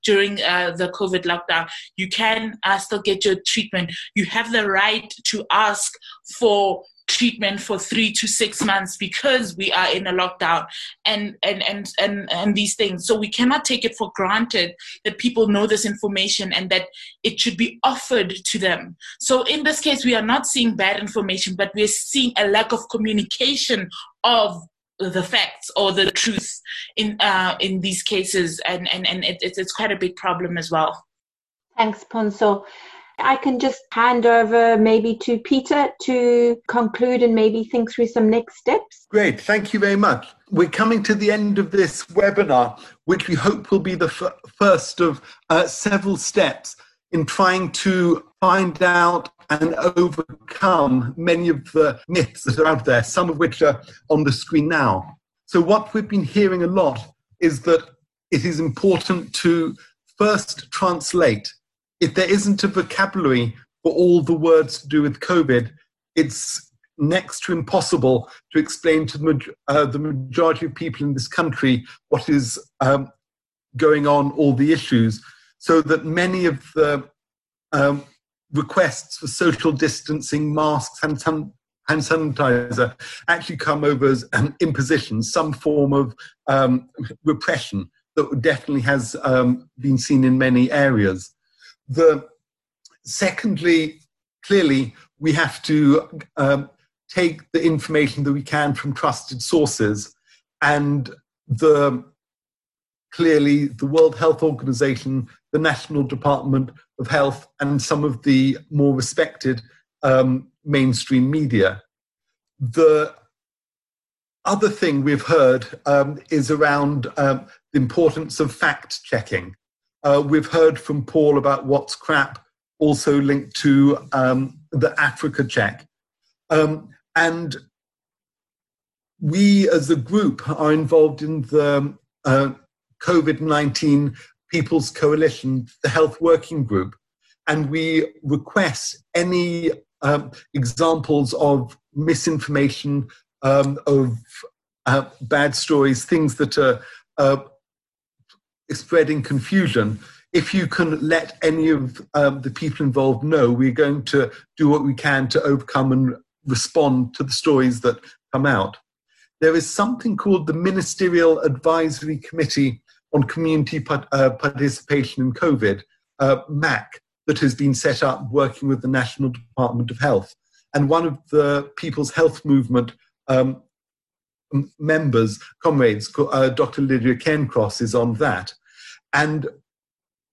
during uh, the COVID lockdown. You can uh, still get your treatment. You have the right to ask for treatment for three to six months because we are in a lockdown and and and and, and these things. So we cannot take it for granted that people know this information and that it should be offered to them. So in this case we are not seeing bad information but we're seeing a lack of communication of the facts or the truth in uh, in these cases. And and and it, it's, it's quite a big problem as well. Thanks Pontsho I can just hand over maybe to Peter to conclude and maybe think through some next steps. Great, thank you very much. We're coming to the end of this webinar, which we hope will be the f- first of uh, several steps in trying to find out and overcome many of the myths that are out there, some of which are on the screen now. So, what we've been hearing a lot is that it is important to first translate if there isn't a vocabulary for all the words to do with COVID, it's next to impossible to explain to the, uh, the majority of people in this country what is um, going on, all the issues, so that many of the um, requests for social distancing, masks, and hand sanitizer actually come over as an imposition, some form of um, repression that definitely has um, been seen in many areas. The secondly, clearly, we have to um, take the information that we can from trusted sources, and the clearly the World Health Organization, the National Department of Health, and some of the more respected um, mainstream media. The other thing we've heard um, is around um, the importance of fact checking. Uh, we've heard from Paul about what's crap, also linked to um, the Africa check. Um, and we as a group are involved in the uh, COVID 19 People's Coalition, the Health Working Group, and we request any um, examples of misinformation, um, of uh, bad stories, things that are uh, spreading confusion. If you can let any of um, the people involved know, we're going to do what we can to overcome and respond to the stories that come out. There is something called the Ministerial Advisory Committee on Community uh, Participation in COVID, uh, MAC, that has been set up working with the National Department of Health. And one of the People's Health Movement um, members, comrades, uh, Dr. Lydia Cairncross is on that. And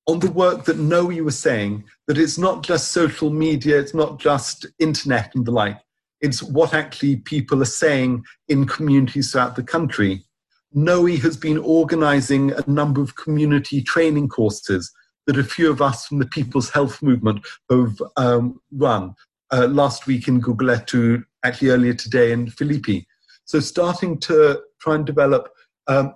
on the work that Noe was saying, that it's not just social media, it's not just internet and the like, it's what actually people are saying in communities throughout the country. Noe has been organizing a number of community training courses that a few of us from the People's Health Movement have um, run. Uh, last week in Gugulethu, actually earlier today in Philippi. So starting to try and develop um,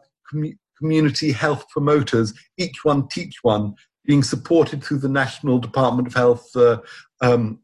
community health promoters, each one teach one, being supported through the National Department of Health uh, um,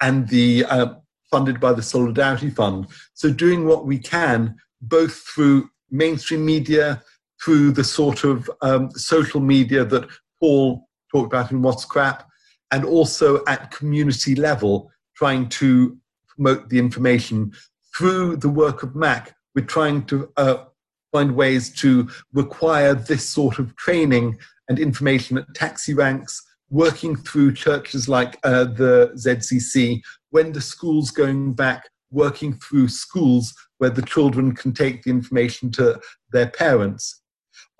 and the uh, funded by the Solidarity Fund. So doing what we can, both through mainstream media, through the sort of um, social media that Paul talked about in What's Crap, and also at community level, trying to promote the information through the work of MAC, we're trying to uh, find ways to require this sort of training and information at taxi ranks, working through churches like uh, the ZCC, when the school's going back, working through schools where the children can take the information to their parents.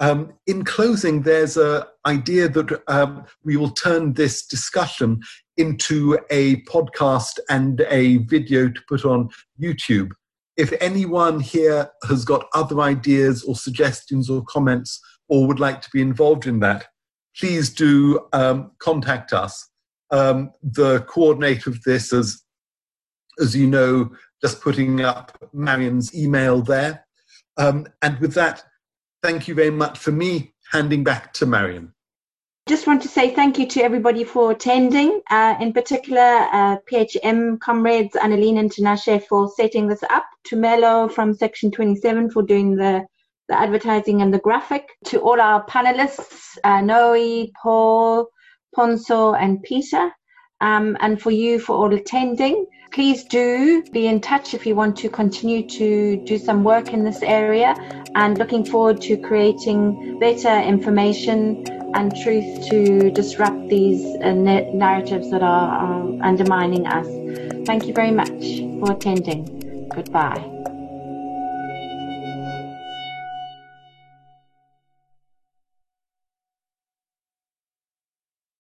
Um, in closing, there's an idea that um, we will turn this discussion into a podcast and a video to put on YouTube. If anyone here has got other ideas or suggestions or comments or would like to be involved in that, please do um, contact us. Um, the coordinator of this, as, as you know, just putting up Marion's email there. Um, and with that, thank you very much for me handing back to Marion. Just want to say thank you to everybody for attending, uh, in particular uh, PHM comrades Annalene and Tinashe for setting this up, to Melo from Section 27 for doing the, the advertising and the graphic, to all our panelists, uh, Noe, Paul, Pontsho and Peter, um, and for you for all attending. Please do be in touch if you want to continue to do some work in this area and looking forward to creating better information and truth to disrupt these uh, narratives that are, are undermining us. Thank you very much for attending. Goodbye.